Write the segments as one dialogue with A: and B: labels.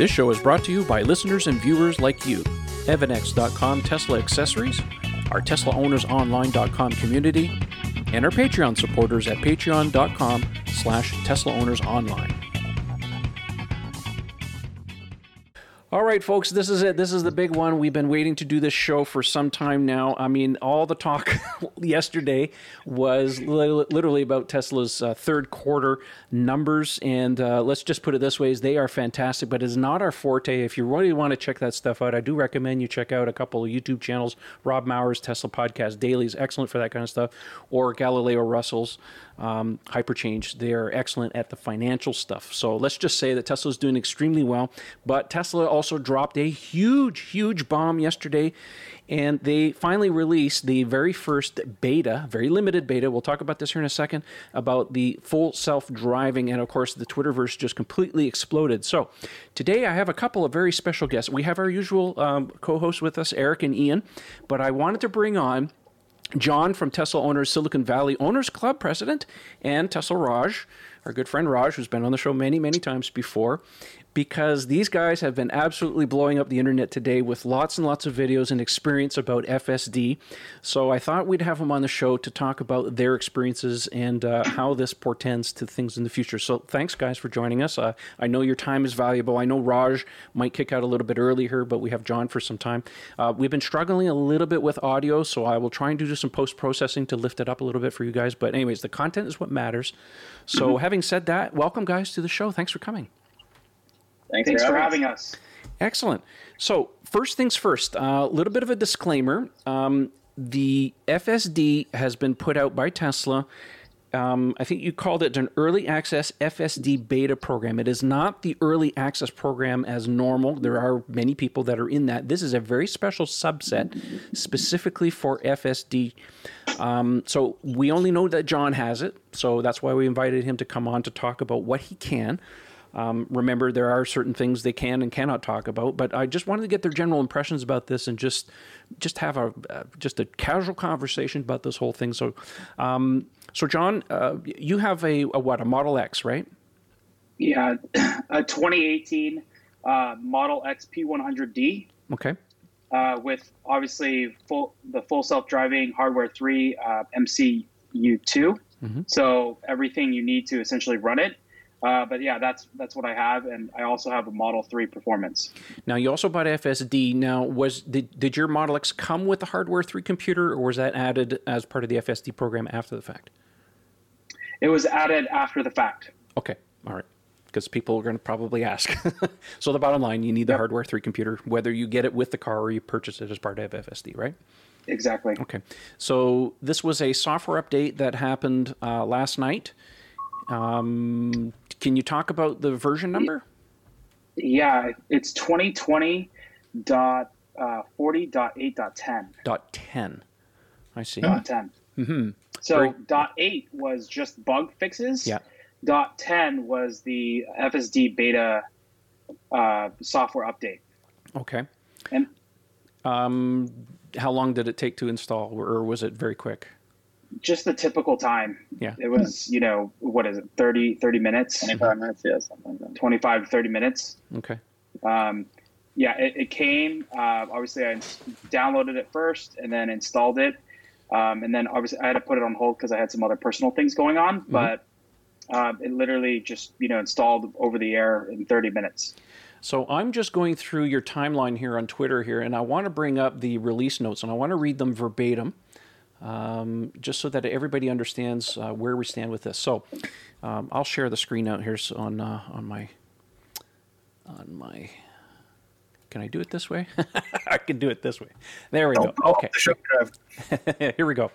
A: This show is brought to you by listeners and viewers like you. Evannex.com Tesla accessories, our TeslaOwnersOnline.com community, and our Patreon supporters at patreon.com slash TeslaOwnersOnline. All right, folks, this is it. This is the big one. We've been waiting to do this show for some time now. I mean, all the talk yesterday was li- literally about Tesla's uh, third quarter numbers. And uh, let's just put it this way: is they are fantastic, but it's not our forte. If you really want to check that stuff out, I do recommend you check out a couple of YouTube channels. Rob Maurer's Tesla Podcast Daily is excellent for that kind of stuff, or Galileo Russell's um, Hyperchange. They're excellent at the financial stuff. So let's just say that Tesla is doing extremely well. But Tesla also dropped a huge, huge bomb yesterday. And they finally released the very first beta, very limited beta. We'll talk about this here in a second about the full self driving. And of course, the Twitterverse just completely exploded. So today I have a couple of very special guests. We have our usual um, co hosts with us, Eric and Ian. But I wanted to bring on John from Tesla Owners Silicon Valley Owners Club president, and Tesla Raj, our good friend Raj, who's been on the show many, many times before because these guys have been absolutely blowing up the internet today with lots and lots of videos and experience about FSD. So I thought we'd have them on the show to talk about their experiences and uh, how this portends to things in the future. So thanks, guys, for joining us. Uh, I know your time is valuable. I know Raj might kick out a little bit earlier, but we have John for some time. Uh, we've been struggling a little bit with audio, so I will try and do some post processing to lift it up a little bit for you guys. But, anyways, the content is what matters. So, mm-hmm. having said that, welcome, guys, to the show. Thanks for coming.
B: Thanks, Thanks for, having, us.
A: Excellent. So, first things first, a uh, little bit of a disclaimer. Um, the FSD has been put out by Tesla. Um, I think you called it an early access FSD beta program. It is not the early access program as normal. There are many people that are in that. This is a very special subset specifically for FSD. Um, so we only know that John has it. So that's why we invited him to come on to talk about what he can. Um, remember, there are certain things they can and cannot talk about, but I just wanted to get their general impressions about this and just just have a uh, just a casual conversation about this whole thing. So, um, so John, uh, you have a, a, what a Model X, right?
B: Yeah, a 2018 uh, Model X P100D.
A: Okay.
B: Uh, with obviously full the full self driving hardware three uh, MCU 2 mm-hmm. So everything you need to essentially run it. Uh, but yeah, that's that's what I have, and I also have a Model Three Performance.
A: Now you also bought FSD. Now was did, did your Model X come with the hardware three computer, or was that added as part of the FSD program after the fact?
B: It was added after the fact.
A: Okay, all right. Because people are going to probably ask. so the bottom line, you need the yep. hardware three computer, whether you get it with the car or you purchase it as part of FSD, right?
B: Exactly.
A: Okay. So this was a software update that happened uh, last night. Um, can you talk about the version number?
B: Yeah, it's 2020 dot uh, 40.8.10.
A: Dot 10. I see.
B: Dot 10.
A: Mm-hmm.
B: So Very... dot 8 was just bug fixes.
A: Yeah.
B: Dot 10 was the FSD beta uh, software update.
A: Okay.
B: And
A: um, how long did it take to install, or was it very quick?
B: Just the typical time.
A: Yeah.
B: It was, you know, what is it, 30, 30 minutes?
C: 25 minutes, yeah, something like that.
B: 25, 30 minutes.
A: Okay.
B: Um, yeah, it, it came. Uh, obviously, I downloaded it first and then installed it. Um, and then obviously, I had to put it on hold because I had some other personal things going on. Mm-hmm. But uh, it literally just, you know, installed over the air in 30 minutes.
A: So I'm just going through your timeline here on Twitter here, and I want to bring up the release notes and I want to read them verbatim um, just so that everybody understands uh, where we stand with this. So um, I'll share the screen out here on uh, on my on my. Can I do it this way? I can do it this way. There we go. Okay. here we go.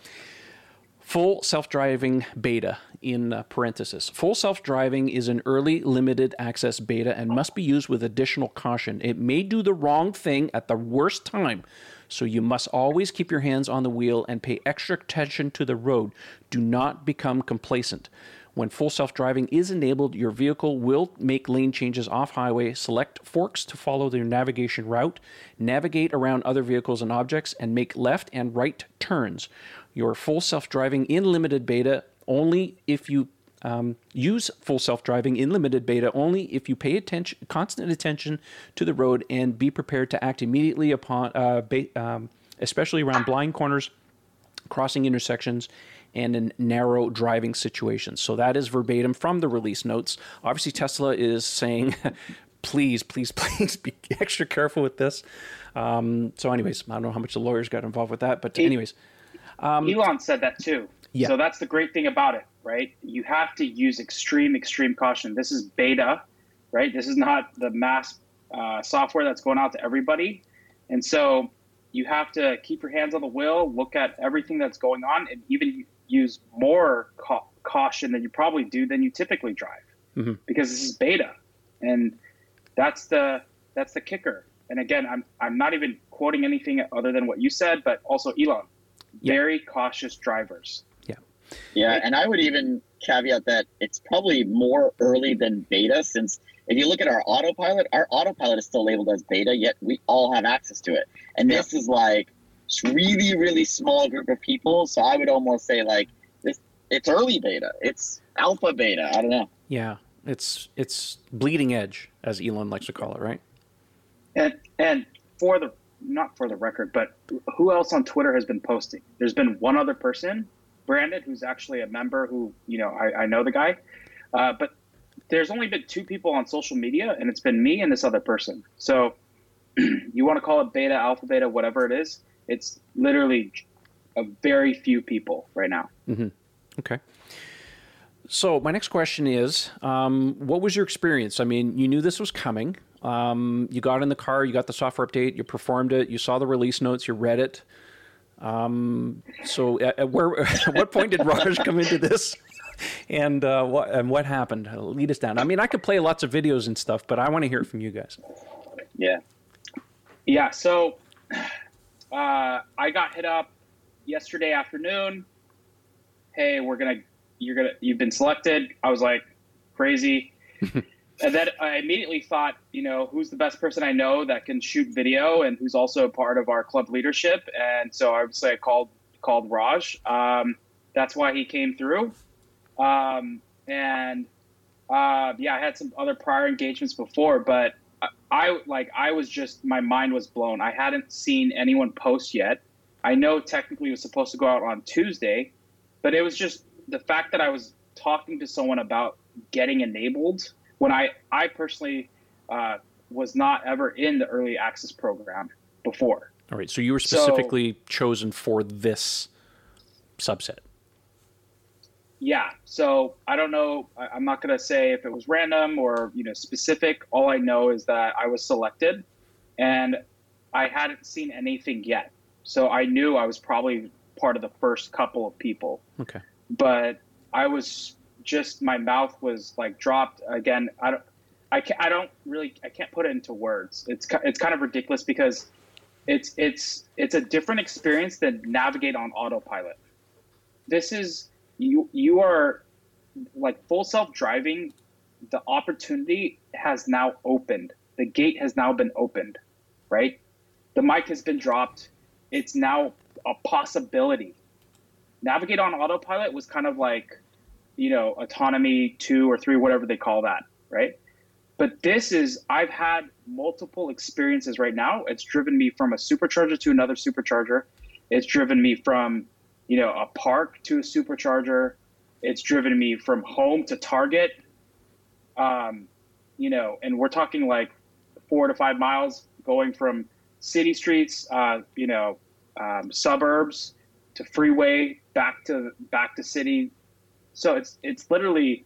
A: Full self driving beta in uh, parenthesis. Full self driving is an early limited access beta and must be used with additional caution. It may do the wrong thing at the worst time, so you must always keep your hands on the wheel and pay extra attention to the road. Do not become complacent. When full self driving is enabled, your vehicle will make lane changes off highway, select forks to follow their navigation route, navigate around other vehicles and objects, and make left and right turns. Your full self driving in limited beta only if you Um, use full self driving in limited beta only if you pay attention, constant attention to the road and be prepared to act immediately upon, uh, ba- um, especially around blind corners, crossing intersections, and in narrow driving situations. So that is verbatim from the release notes. Obviously, Tesla is saying, please, please, please be extra careful with this. Um, so, anyways, I don't know how much the lawyers got involved with that, but anyways,
B: um, Elon said that too. Yeah. So that's the great thing about it, right? You have to use extreme, extreme caution. This is beta, right? This is not the mass uh, software that's going out to everybody. And so you have to keep your hands on the wheel, look at everything that's going on, and even use more ca- caution than you probably do than you typically drive, mm-hmm. because this is beta, and that's the that's the kicker. And again, I'm I'm not even quoting anything other than what you said, but also Elon, very cautious drivers.
A: Yeah.
C: Yeah, and I would even caveat that it's probably more early than beta since if you look at our autopilot, our autopilot is still labeled as beta, yet we all have access to it. And this yeah. is like really, really small group of people. So I would almost say like this it's early beta. It's alpha beta. I don't know.
A: Yeah. It's it's bleeding edge, as Elon likes to call it, right?
B: And and for the not for the record, but who else on Twitter has been posting? There's been one other person, Brandon, who's actually a member who, you know, I, I know the guy. Uh, but there's only been two people on social media, and it's been me and this other person. So you want to call it beta, alpha, beta, whatever it is, it's literally a very few people right now.
A: Mm-hmm. Okay. So my next question is, um, what was your experience? I mean, you knew this was coming. Um, you got in the car, you got the software update, you performed it, you saw the release notes, you read it. Um, so, at, at where, at what point did Raj come into this? And uh, what and what happened? Lead us down. I mean, I could play lots of videos and stuff, but I want to hear it from you guys.
C: Yeah,
B: yeah. So, uh, I got hit up yesterday afternoon. Hey, we're gonna, you're gonna, you've been selected. I was like, crazy. and then I immediately thought, you know, who's the best person I know that can shoot video and who's also a part of our club leadership. And so I would say I called called Raj. Um, that's why he came through. Um, and uh, yeah, I had some other prior engagements before, but I, I like I was just my mind was blown. I hadn't seen anyone post yet. I know technically it was supposed to go out on Tuesday, but it was just the fact that I was talking to someone about getting enabled when I I personally uh, was not ever in the early access program before.
A: All right, so you were specifically so, chosen for this subset.
B: Yeah, so I don't know. I'm not going to say if it was random or you know specific. All I know is that I was selected, and I hadn't seen anything yet. So I knew I was probably part of the first couple of people.
A: Okay.
B: But I was just my mouth was like dropped again. I don't, I can't, I don't really, I can't put it into words. It's, it's kind of ridiculous because it's, it's, it's a different experience than navigate on autopilot. This is, you, you are like full self driving. The opportunity has now opened. The gate has now been opened, right? The mic has been dropped. It's now a possibility. Navigate on autopilot was kind of like, you know, autonomy two or three, whatever they call that, right? But this is, I've had multiple experiences right now. It's driven me from a supercharger to another supercharger. It's driven me from, you know, a park to a supercharger. It's driven me from home to Target. Um, you know, and we're talking like four to five miles going from city streets, uh, you know, um, suburbs to freeway back to back to city so it's it's literally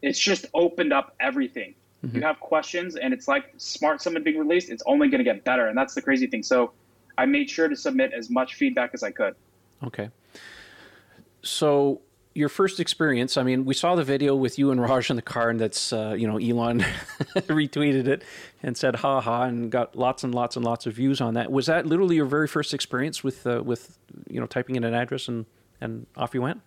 B: it's just opened up everything. Mm-hmm. You have questions, and it's like Smart Summon being released. It's only going to get better, and that's the crazy thing. So I made sure to submit as much feedback as I could.
A: Okay. So your first experience, I mean, we saw the video with you and Raj in the car, and that's, uh, you know, Elon retweeted it and said, ha ha, and got lots and lots and lots of views on that. Was that literally your very first experience with, uh, with you know, typing in an address and, and off you went?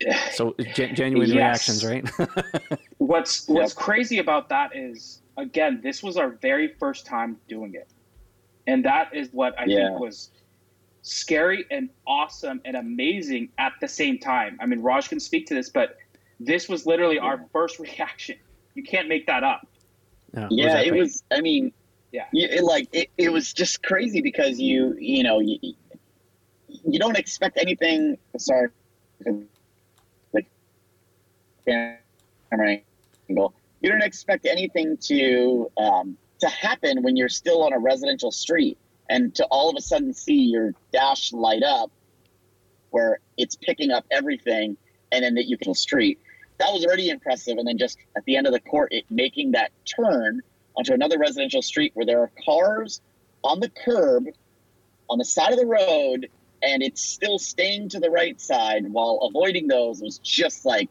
A: So gen- genuine yes. reactions, right?
B: what's What's crazy about that is, again, this was our very first time doing it, and that is what I yeah. think was scary and awesome and amazing at the same time. I mean, Raj can speak to this, but this was literally our first reaction. You can't make that up.
A: No,
C: yeah,
A: was
C: it was. I mean,
B: Yeah.
C: you, it, like it, it was just crazy because you you know you, you don't expect anything. Sorry, the camera angle. You don't expect anything to um, to happen when you're still on a residential street, and to all of a sudden see your dash light up, where it's picking up everything, and then that you can street. That was already impressive, and then just at the end of the court, it making that turn onto another residential street where there are cars on the curb on the side of the road and it's still staying to the right side while avoiding those was just like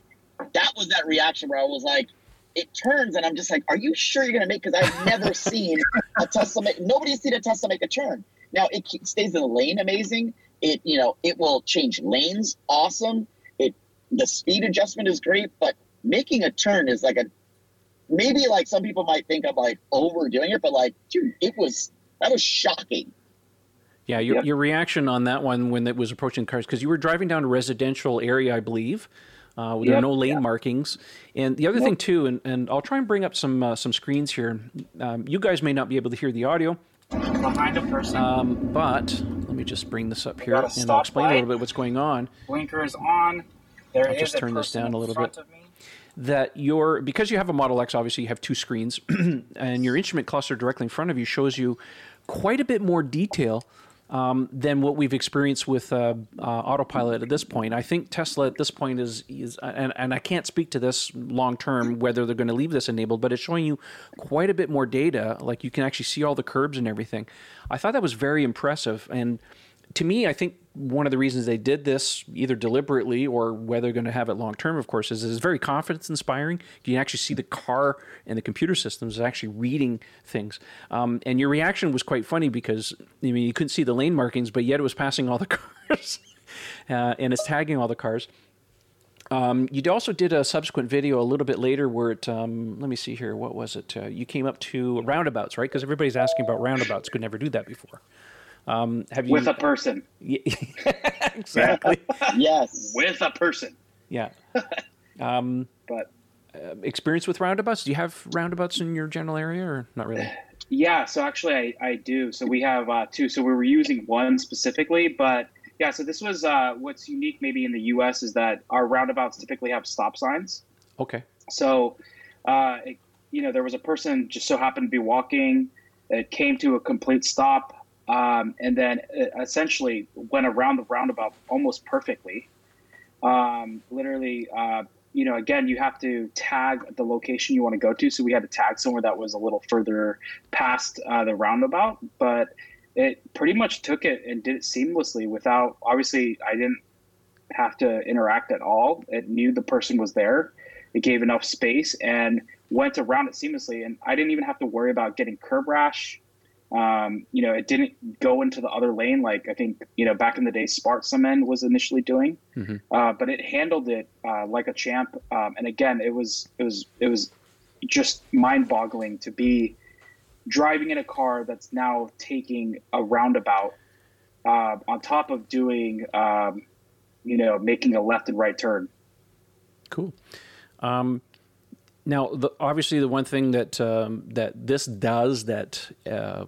C: that was that reaction where I was like it turns and I'm just like are you sure you're gonna make because I've never seen a Tesla make nobody's seen a Tesla make a turn now it stays in the lane amazing it you know it will change lanes awesome it the speed adjustment is great but making a turn is like a maybe like some people might think I'm like overdoing it, but like, dude, it was that was shocking.
A: Yeah, your,
B: Yep.
A: your reaction on that one when it was approaching cars, because you were driving down a residential area, I believe. Uh, there are no lane markings, and the other thing too, and, and I'll try and bring up some uh, some screens here. Um, you guys may not be able to hear the audio,
D: behind a person.
A: um, but let me just bring this up here, and I'll explain a little bit what's going on.
D: Blinker is on. There
A: I'll
D: is
A: just turn this down a little bit. That your because you have a Model X, obviously you have two screens, and your instrument cluster directly in front of you shows you quite a bit more detail um, than what we've experienced with uh, uh, autopilot at this point. I think Tesla at this point is is and, and I can't speak to this long term whether they're going to leave this enabled, but it's showing you quite a bit more data. Like you can actually see all the curbs and everything. I thought that was very impressive and to me, I think one of the reasons they did this, either deliberately or whether they're going to have it long term, of course, is it's very confidence inspiring. You can actually see the car and the computer systems is actually reading things. Um, and your reaction was quite funny because I mean you couldn't see the lane markings, but yet it was passing all the cars, uh, and it's tagging all the cars. Um, you also did a subsequent video a little bit later where it, um, let me see here, what was it? Uh, you came up to roundabouts, right? Because everybody's asking about roundabouts. Could never do that before. Um, have you?
B: With a person.
A: Yeah, exactly.
C: Yes.
B: With a person.
A: yeah. Um,
B: But
A: experience with roundabouts? Do you have roundabouts in your general area or not really?
B: yeah, so actually I, I do. So we have uh, two. So we were using one specifically, but yeah, so this was uh, what's unique maybe in the US is that our roundabouts typically have stop signs.
A: Okay.
B: So, uh, it, you know, there was a person just so happened to be walking. It came to a complete stop, um, and then essentially went around the roundabout almost perfectly. Um, literally, uh, you know, again, you have to tag the location you want to go to. So we had to tag somewhere that was a little further past uh, the roundabout, but it pretty much took it and did it seamlessly without. Obviously, I didn't have to interact at all. It knew the person was there. It gave enough space and went around it seamlessly. And I didn't even have to worry about getting curb rash. Um, you know, it didn't go into the other lane like I think you know back in the day Smart Summon was initially doing,
A: Mhm.
B: uh, but it handled it uh, like a champ. Um, and again, it was it was it was just mind-boggling to be driving in a car that's now taking a roundabout uh, on top of doing um, you know making a left and right turn.
A: Cool. Um, now, the, obviously, the one thing that um, that this does that uh,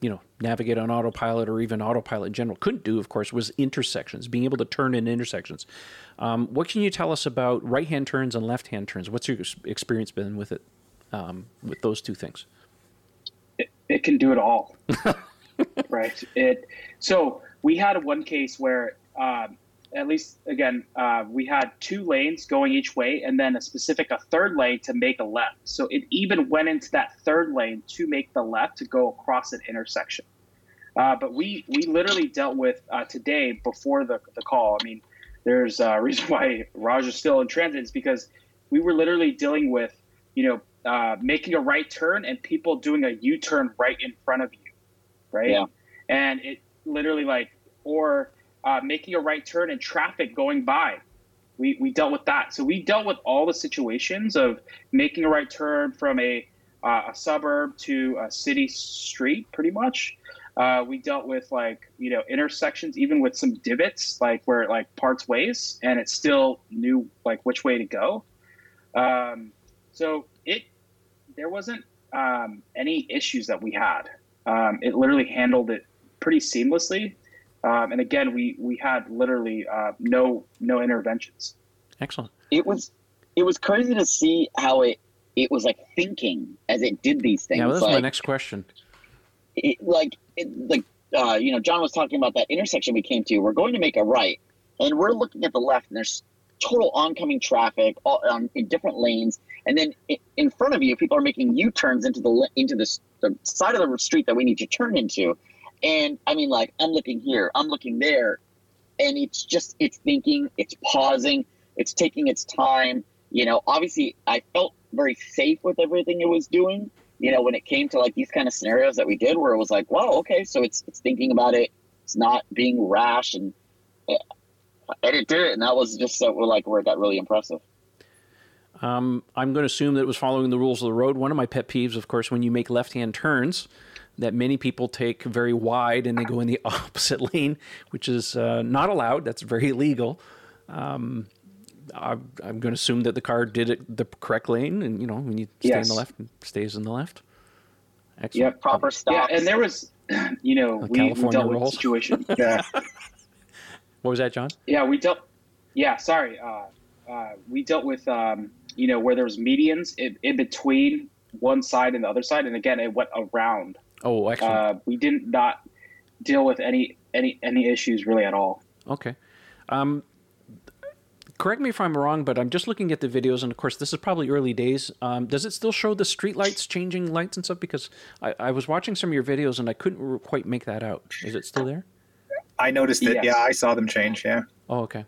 A: you know navigate on autopilot or even autopilot in general couldn't do, of course, was intersections, being able to turn in intersections. Um, what can you tell us about right-hand turns and left-hand turns? What's your experience been with it, um, with those two things?
B: it, it can do it all right it so we had one case where um, at least again uh, we had two lanes going each way and then a specific a third lane to make a left so it even went into that third lane to make the left to go across an intersection uh, but we we literally dealt with uh, today before the, the call i mean there's a reason why raj is still in transit is because we were literally dealing with you know uh, making a right turn and people doing a U-turn right in front of you, right?
C: Yeah.
B: And it literally like, or uh, making a right turn and traffic going by. We, we dealt with that. So we dealt with all the situations of making a right turn from a, uh, a suburb to a city street, pretty much. Uh, we dealt with like you know intersections, even with some divots, like where it like parts ways, and it still knew like which way to go. Um, so it there wasn't um, any issues that we had. Um, it literally handled it pretty seamlessly. Um, and again, we we had literally uh, no no interventions.
A: Excellent.
C: It was it was crazy to see how it it was like thinking as it did these things.
A: Yeah, well, that's
C: like,
A: my next question.
C: it, like it, like uh, you know, John was talking about that intersection we came to. We're going to make a right, and we're looking at the left, and there's total oncoming traffic all, um, in different lanes, and then in, in front of you, people are making U-turns into the into the, the side of the street that we need to turn into, and I mean, like I'm looking here, I'm looking there, and it's just it's thinking, it's pausing, it's taking its time. You know, obviously, I felt very safe with everything it was doing you know, when it came to like these kind of scenarios that we did, where it was like, wow, okay, so it's it's thinking about it, it's not being rash, and and it did it, and that was just so like where it got really impressive.
A: Um, I'm going to assume that it was following the rules of the road. One of my pet peeves, of course, when you make left-hand turns, that many people take very wide and they go in the opposite lane, which is uh, not allowed. That's very illegal. Um, I'm, I'm going to assume that the car did it the correct lane, and you know, when you stay in the left, it stays in the left. Excellent.
B: Yep.
C: Proper stops.
B: Yeah, and there was, you know, we, we
A: California
B: dealt with
A: rolls.
B: the situation.
E: Yeah.
A: What was that, John?
B: Yeah, we dealt. Yeah, sorry. Uh, uh, we dealt with, um, you know, where there was medians in, in between one side and the other side, and again, it went around.
A: Oh, excellent.
B: Uh, we didn't not deal with any any any issues really at all.
A: Okay. Um, correct me if I'm wrong, but I'm just looking at the videos, and of course, this is probably early days. Um, does it still show the street lights changing lights and stuff? Because I, I was watching some of your videos and I couldn't quite make that out. Is it still there?
E: I noticed it.
B: Yes.
E: Yeah, I saw them change. Yeah.
A: Oh, okay.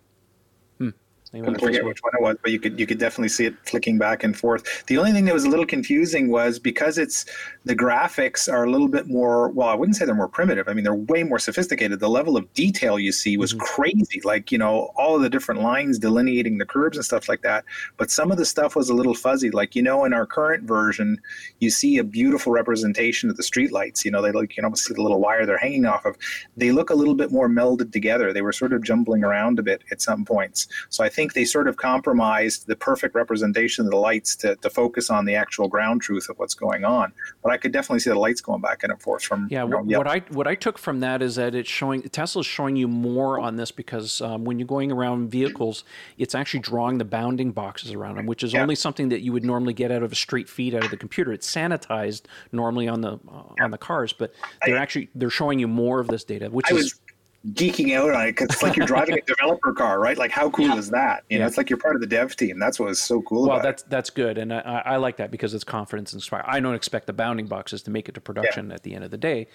E: I forget which one it was, but you could you could definitely see it flicking back and forth. The only thing that was a little confusing was because it's the graphics are a little bit more. Well, I wouldn't say they're more primitive. I mean, they're way more sophisticated. The level of detail you see was crazy. Like you know, all of the different lines delineating the curves and stuff like that. But some of the stuff was a little fuzzy. Like you know, in our current version, you see a beautiful representation of the streetlights. You know, they look. You can almost see the little wire they're hanging off of. They look a little bit more melded together. They were sort of jumbling around a bit at some points. So I think they sort of compromised the perfect representation of the lights to, to focus on the actual ground truth of what's going on. But I could definitely see the lights going back and forth from
A: Yeah,
E: you know,
A: wh- what I what I took from that is that it's showing Tesla's showing you more on this because um, when you're going around vehicles, it's actually drawing the bounding boxes around them, which is
E: Yeah.
A: only something that you would normally get out of a straight feed out of the computer. It's sanitized normally on the uh, on the cars, but they're actually they're showing you more of this data, which
E: I
A: is
E: was geeking out on it because it's like you're driving a developer car, right? Like how cool is that? You know, it's like you're part of the dev team. That's what was so cool
A: well, that's that's good, and I, I like that because it's confidence inspired. I don't expect the bounding boxes to make it to production at the end of the day,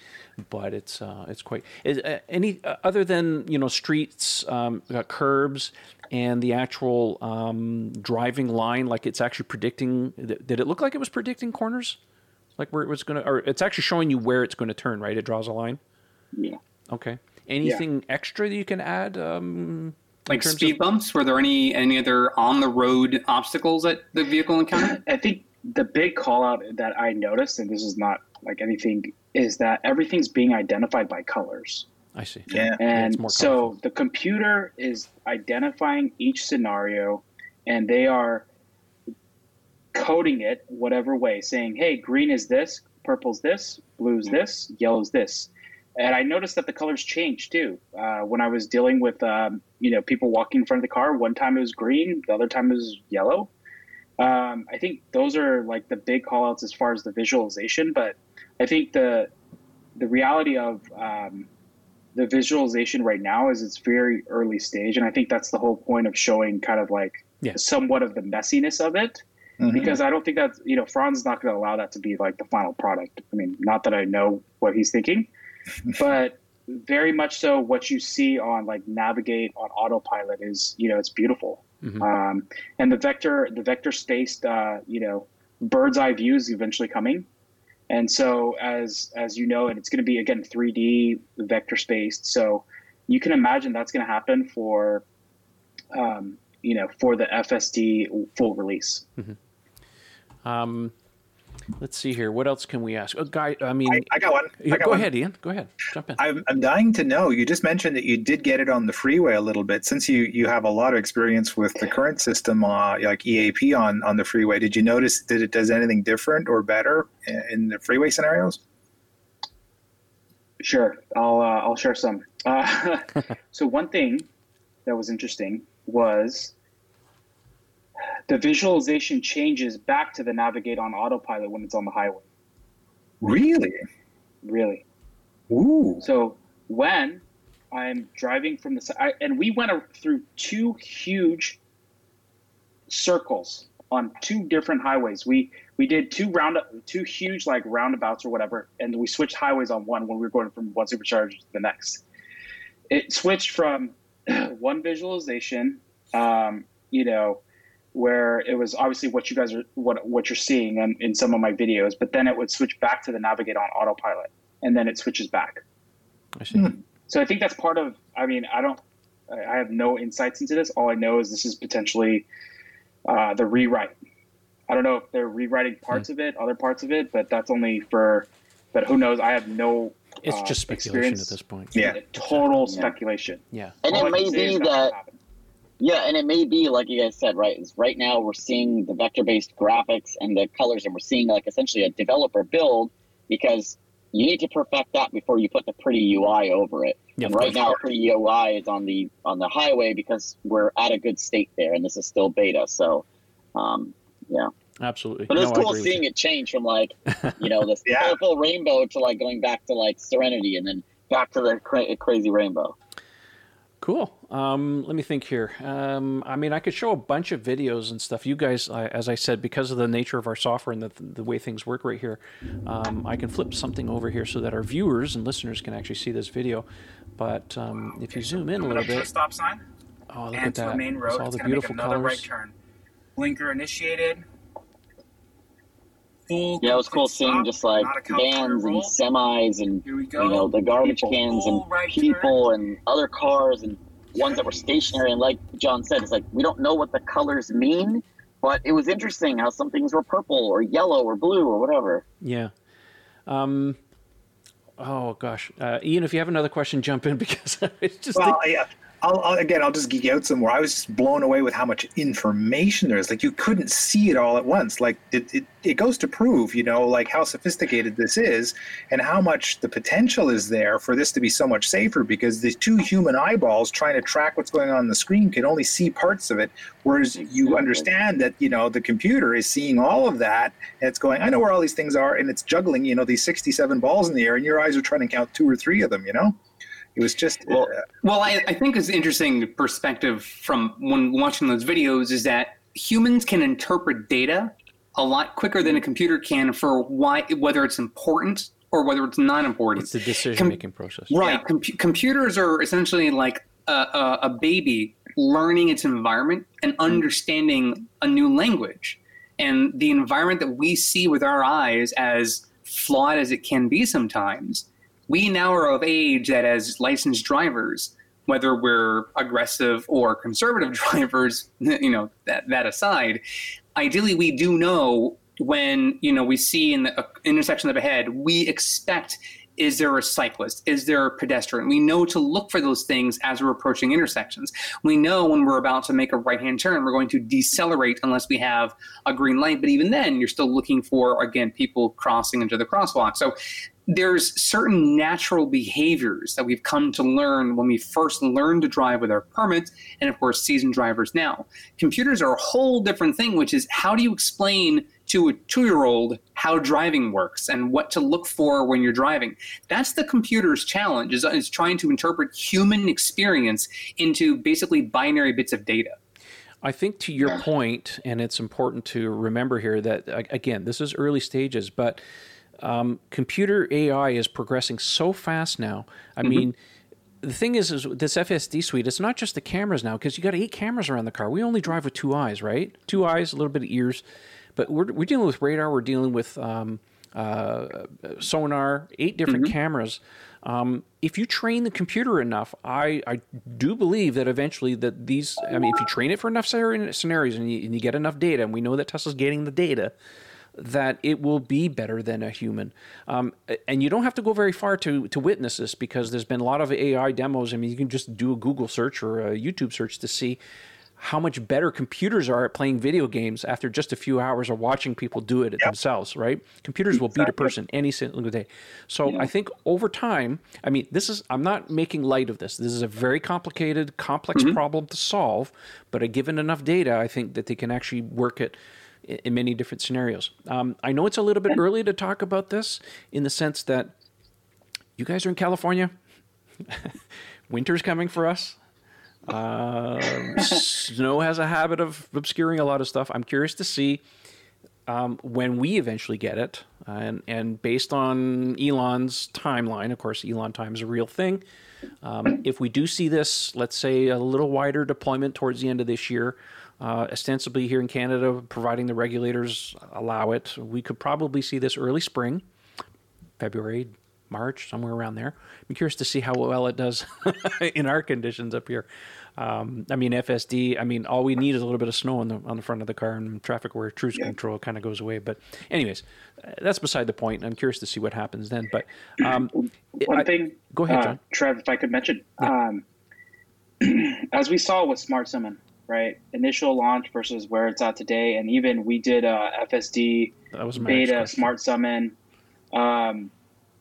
A: but it's uh, it's quite is, uh, any uh, other than you know streets, um, curbs, and the actual um, driving line. Like it's actually predicting. Did it look like it was predicting corners, like where it was going to, or it's actually showing you where it's going to turn? Right, it draws a line.
B: Yeah.
A: Okay. Anything extra that you can add? Um,
F: Like
A: terms of-
F: speed bumps? Were there any any other on the road obstacles that the vehicle encountered?
B: I think the big call out that I noticed, and this is not like anything, is that everything's being identified by colors.
A: I see.
E: it. Yeah.
B: And
A: it's more
B: so the computer is identifying each scenario and they are coding it whatever way, saying, hey, green is this, purple's this, blue's this, yellow's this. And I noticed that the colors changed too. Uh, when I was dealing with, um, you know, people walking in front of the car, one time it was green, the other time it was yellow. Um, I think those are like the big call outs as far as the visualization. But I think the the reality of um, the visualization right now is it's very early stage, and I think that's the whole point of showing kind of like
A: Yeah.
B: somewhat of the messiness of it.
E: Mhm.
B: Because I don't think that's you know Franz is not going to allow that to be like the final product. I mean, not that I know what he's thinking, but very much so what you see on like navigate on autopilot is you know it's beautiful.
A: Mhm.
B: um, and the vector the vector spaced uh, you know bird's eye view is eventually coming. And so as as you know and it's going to be again 3d vector spaced. So you can imagine that's going to happen for um, you know for the fsd full release.
A: Um, Let's see here. What else can we ask? Oh, guy, I mean,
E: I, I got one. I got
A: go
E: one.
A: ahead, Ian. Go ahead. Jump in.
E: I'm, I'm dying to know. You just mentioned that you did get it on the freeway a little bit. Since you, you have a lot of experience with the current system, uh, like EAP on, on the freeway, did you notice that it does anything different or better in, in the freeway scenarios?
B: Sure, I'll uh, I'll share some. Uh, so one thing that was interesting was the visualization changes back to the navigate on autopilot when it's on the highway.
E: Really?
B: Really.
E: Ooh.
B: So when I'm driving from the side, and we went through two huge circles on two different highways. We we did two round two huge like roundabouts or whatever, and we switched highways on one when we were going from one supercharger to the next. It switched from one visualization, um, you know, where it was obviously what you guys are what what you're seeing in, in some of my videos, but then it would switch back to the navigate on autopilot, and then it switches back.
A: I see.
E: Hmm.
B: So I think that's part of. I mean, I don't. I I have no insights into this. All I know is this is potentially uh, the rewrite. I don't know if they're rewriting parts of it, other parts of it, but that's only for. But who knows? I have no.
A: It's
B: uh,
A: just speculation
B: experience.
A: at this point.
E: Yeah.
B: Total
C: Yeah.
B: speculation.
A: Yeah.
C: And
B: All
C: it may
B: can say is
C: be
B: that's
C: that
B: happened.
C: Yeah, and it may be like you guys said, right? Is right now we're seeing the vector-based graphics and the colors, and we're seeing like essentially a developer build because you need to perfect that before you put the pretty UI over it.
A: Yeah,
C: and right
A: course.
C: now, pretty UI is on the on the highway because we're at a good state there, and this is still beta. So, um, yeah,
A: Absolutely.
C: but it's
A: No,
C: cool seeing it change from like you know this
E: Yeah.
C: colorful rainbow to like going back to like Serenity, and then back to the cra- crazy rainbow.
A: Cool. Um, let me think here. Um, I mean, I could show a bunch of videos and stuff. You guys, I, as I said, because of the nature of our software and the, the way things work right here, um, I can flip something over here so that our viewers and listeners can actually see this video. But um, if you zoom in a little
D: up to a
A: bit,
D: stop sign
A: oh, look
D: and
A: at
D: to
A: that.
D: a main
A: It's
D: road.
A: all
D: It's
A: the
D: to make
A: beautiful
D: another right
A: colors.
D: turn. Blinker initiated. Full.
C: Yeah, it was cool seeing just like
D: not
C: vans and semis and
D: Here we go.
C: you know the garbage
B: People.
C: cans and
D: right
C: people and other cars and ones that were stationary and like john said it's like we don't know what the colors mean but it was interesting how some things were purple or yellow or blue or whatever
A: Yeah. Um, oh gosh, uh, Ian, if you have another question, jump in because it's just.
E: Well, yeah. I'll, I'll again. I'll just geek out some more. I was just blown away with how much information there is. Like you couldn't see it all at once. Like it, it, it goes to prove, you know, like how sophisticated this is, and how much the potential is there for this to be so much safer. Because the two human eyeballs trying to track what's going on on the screen can only see parts of it, whereas you understand that you know the computer is seeing all of that, and it's going, I know where all these things are, and it's juggling, you know, these sixty-seven balls in the air, and your eyes are trying to count two or three of them. You know. It was just
C: Well,
E: uh,
F: Well, I, I think it's interesting perspective from when watching those videos is that humans can interpret data a lot quicker than a computer can for why whether it's important or whether it's not important.
A: it's the decision making process.
F: Right. Com- computers are essentially like a, a, a baby learning its environment and understanding a new language. And the environment that we see with our eyes, as flawed as it can be sometimes, we now are of age that as licensed drivers, whether we're aggressive or conservative drivers, you know, that, that aside, ideally we do know when, you know, we see in the uh, intersection ahead, we expect is there a cyclist? Is there a pedestrian? We know to look for those things as we're approaching intersections. We know when we're about to make a right hand turn, we're going to decelerate unless we have a green light. But even then, you're still looking for, again, people crossing into the crosswalk. So there's certain natural behaviors that we've come to learn when we first learned to drive with our permits, and of course, seasoned drivers now. Computers are a whole different thing, which is how do you explain to a two year old how driving works and what to look for when you're driving? That's the computer's challenge, is, is trying to interpret human experience into basically binary bits of data.
A: I think to your point, and it's important to remember here that again, this is early stages, but um, computer AI is progressing so fast now. I mean, the thing is, is this FSD suite. It's not just the cameras now because you got eight cameras around the car. We only drive with two eyes, right? Two eyes, a little bit of ears, but we're we're dealing with radar. We're dealing with um, uh, sonar, eight different cameras. Um, if you train the computer enough, I, I do believe that eventually that these, I mean, if you train it for enough scenarios and you, and you get enough data, and we know that Tesla's getting the data, that it will be better than a human. Um, and you don't have to go very far to, to witness this because there's been a lot of AI demos. I mean, you can just do a Google search or a YouTube search to see how much better computers are at playing video games after just a few hours of watching people do it yep. themselves, right? Computers will beat a person any single day. So yeah. I think over time, I mean, this is, I'm not making light of this. This is a very complicated, complex mm-hmm. problem to solve, but a given enough data, I think that they can actually work it in many different scenarios. Um, I know it's a little bit early to talk about this in the sense that you guys are in California. Winter's coming for us. Uh, snow has a habit of obscuring a lot of stuff. I'm curious to see um, when we eventually get it, and and based on Elon's timeline, of course, Elon time is a real thing. Um, if we do see this, let's say a little wider deployment towards the end of this year, uh, ostensibly here in Canada, providing the regulators allow it, we could probably see this early spring, February, March, somewhere around there. I'm curious to see how well it does in our conditions up here. Um, I mean, FSD. I mean, all we need is a little bit of snow on the on the front of the car, and traffic where cruise yeah. control kind of goes away. But, anyways, that's beside the point. I'm curious to see what happens then. But um,
B: one I, thing,
A: go ahead, uh,
B: Trev, if I could mention, yeah. um, as we saw with Smart Summon, right? Initial launch versus where it's at today, and even we did a FSD beta Smart Summon. Um,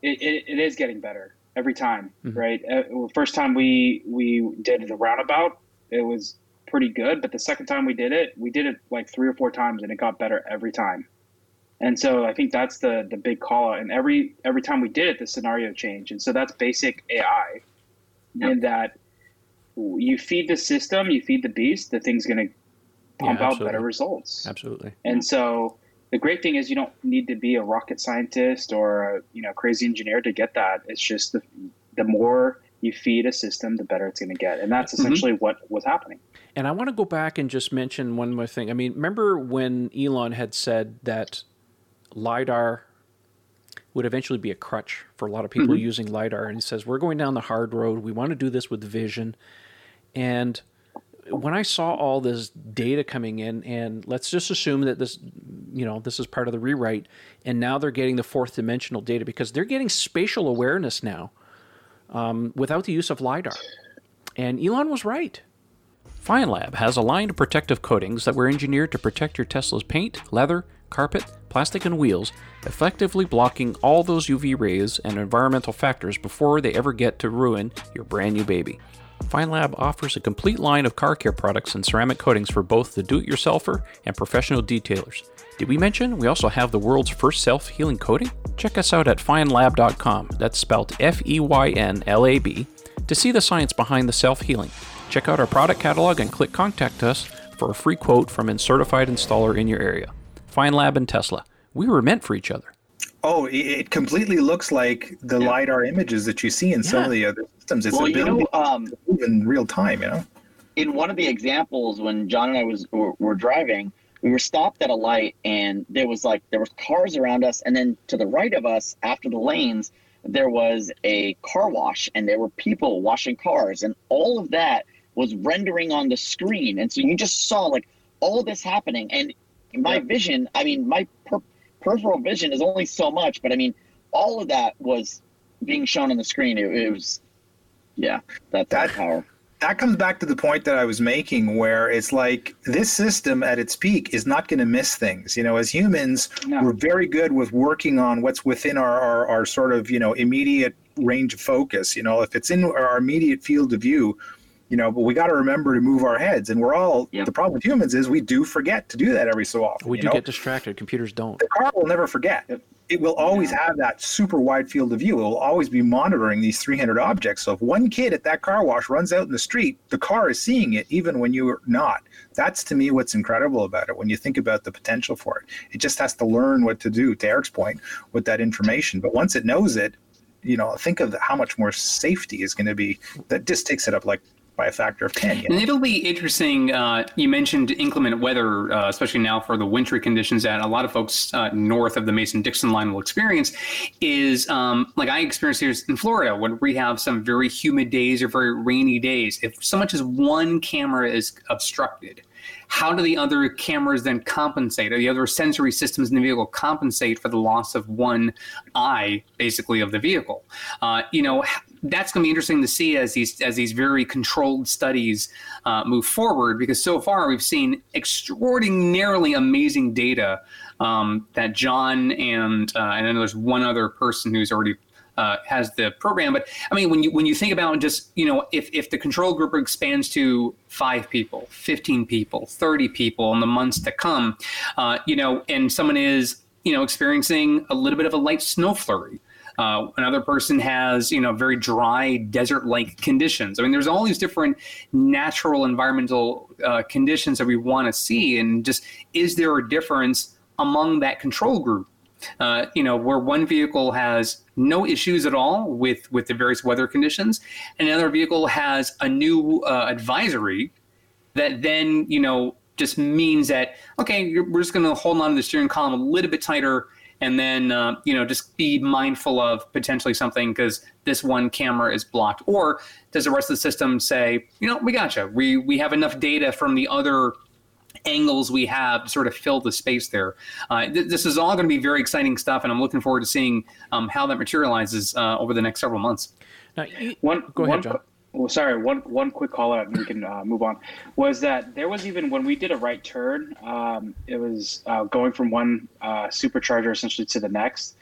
B: it, it, it is getting better every time, mm-hmm. right? Uh, first time we we did the roundabout, it was pretty good, but the second time we did it, we did it like three or four times, and it got better every time. And so I think that's the the big call out. And every every time we did it, the scenario changed. And so that's basic AI, yep. in that you feed the system, you feed the beast, the thing's going to pump yeah, out better results.
A: Absolutely.
B: And so the great thing is you don't need to be a rocket scientist or a you know crazy engineer to get that. It's just the the more you feed a system, the better it's going to get, and that's mm-hmm. essentially mm-hmm. what was happening.
A: And I want to go back and just mention one more thing. I mean, remember when Elon had said that lidar would eventually be a crutch for a lot of people mm-hmm. using lidar, and he says we're going down the hard road. We want to do this with vision, and when I saw all this data coming in, and let's just assume that this, you know, this is part of the rewrite, and now they're getting the fourth dimensional data because they're getting spatial awareness now um, without the use of LiDAR. And Elon was right. Feynlab has a line of protective coatings that were engineered to protect your Tesla's paint, leather, carpet, plastic, and wheels, effectively blocking all those UV rays and environmental factors before they ever get to ruin your brand new baby. Feynlab offers a complete line of car care products and ceramic coatings for both the do it yourselfer and professional detailers. Did we mention we also have the world's first self healing coating? Check us out at feynlab.com, that's spelled F E Y N L A B, to see the science behind the self healing. Check out our product catalog and click Contact Us for a free quote from a certified installer in your area. Feynlab and Tesla, we were meant for each other.
E: Oh, it completely looks like the yeah. lidar images that you see in yeah. some of the other systems. It's
C: well, you know, um,
E: in real time. You know,
C: in one of the examples when John and I was were, were driving, we were stopped at a light, and there was like there was cars around us, and then to the right of us, after the lanes, there was a car wash, and there were people washing cars, and all of that was rendering on the screen, and so you just saw like all this happening, and my vision, I mean, my per- peripheral vision is only so much, but I mean, all of that was being shown on the screen. It, it was, yeah, that's that power.
E: That comes back to the point that I was making, where it's like this system at its peak is not going to miss things. You know, as humans, no. we're very good with working on what's within our, our, our sort of you know immediate range of focus. You know, if it's in our immediate field of view, you know but we got to remember to move our heads and we're all yep. the problem with humans is we do forget to do that every so often
A: we do
E: know?
A: get distracted computers don't
E: the car will never forget yep. It will always yeah. have that super wide field of view. It will always be monitoring these 300 objects. So if one kid at that car wash runs out in the street the car is seeing it even when you're not. That's to me what's incredible about it when you think about the potential for it. It just has to learn what to do to eric's point with that information. But once it knows it you know think of how much more safety is going to be. That just takes it up like by a factor of 10. You
F: know? And it'll be interesting. Uh, you mentioned inclement weather, uh, especially now for the wintry conditions that a lot of folks uh, north of the Mason Dixon line will experience. Is um, like I experienced here in Florida when we have some very humid days or very rainy days. If so much as one camera is obstructed, how do the other cameras then compensate? Or the other sensory systems in the vehicle compensate for the loss of one eye basically of the vehicle? Uh, you know that's going to be interesting to see as these as these very controlled studies uh, move forward because so far we've seen extraordinarily amazing data um, that John and uh, and then there's one other person who's already uh, has the program. But I mean, when you when you think about just you know if if the control group expands to five people, fifteen people, thirty people in the months to come, uh, you know, and someone is you know experiencing a little bit of a light snow flurry. Uh, another person has, you know, very dry desert-like conditions. I mean, there's all these different natural environmental uh, conditions that we want to see, and just is there a difference among that control group? Uh, you know, where one vehicle has no issues at all with with the various weather conditions, and another vehicle has a new uh, advisory that then you know just means that okay, we're just going to hold on to the steering column a little bit tighter, and then uh, you know just be mindful of potentially something because this one camera is blocked, or does the rest of the system say, you know, we gotcha, we we have enough data from the other angles we have to sort of fill the space there. Uh, th- this is all going to be very exciting stuff, and I'm looking forward to seeing um, how that materializes uh, over the next several months.
A: Now,
B: one,
A: go ahead,
B: one,
A: John.
B: Well, sorry, one one quick call out, and we can uh, move on. Was that there was even when we did a right turn, um, it was uh, going from one uh, supercharger essentially to the next.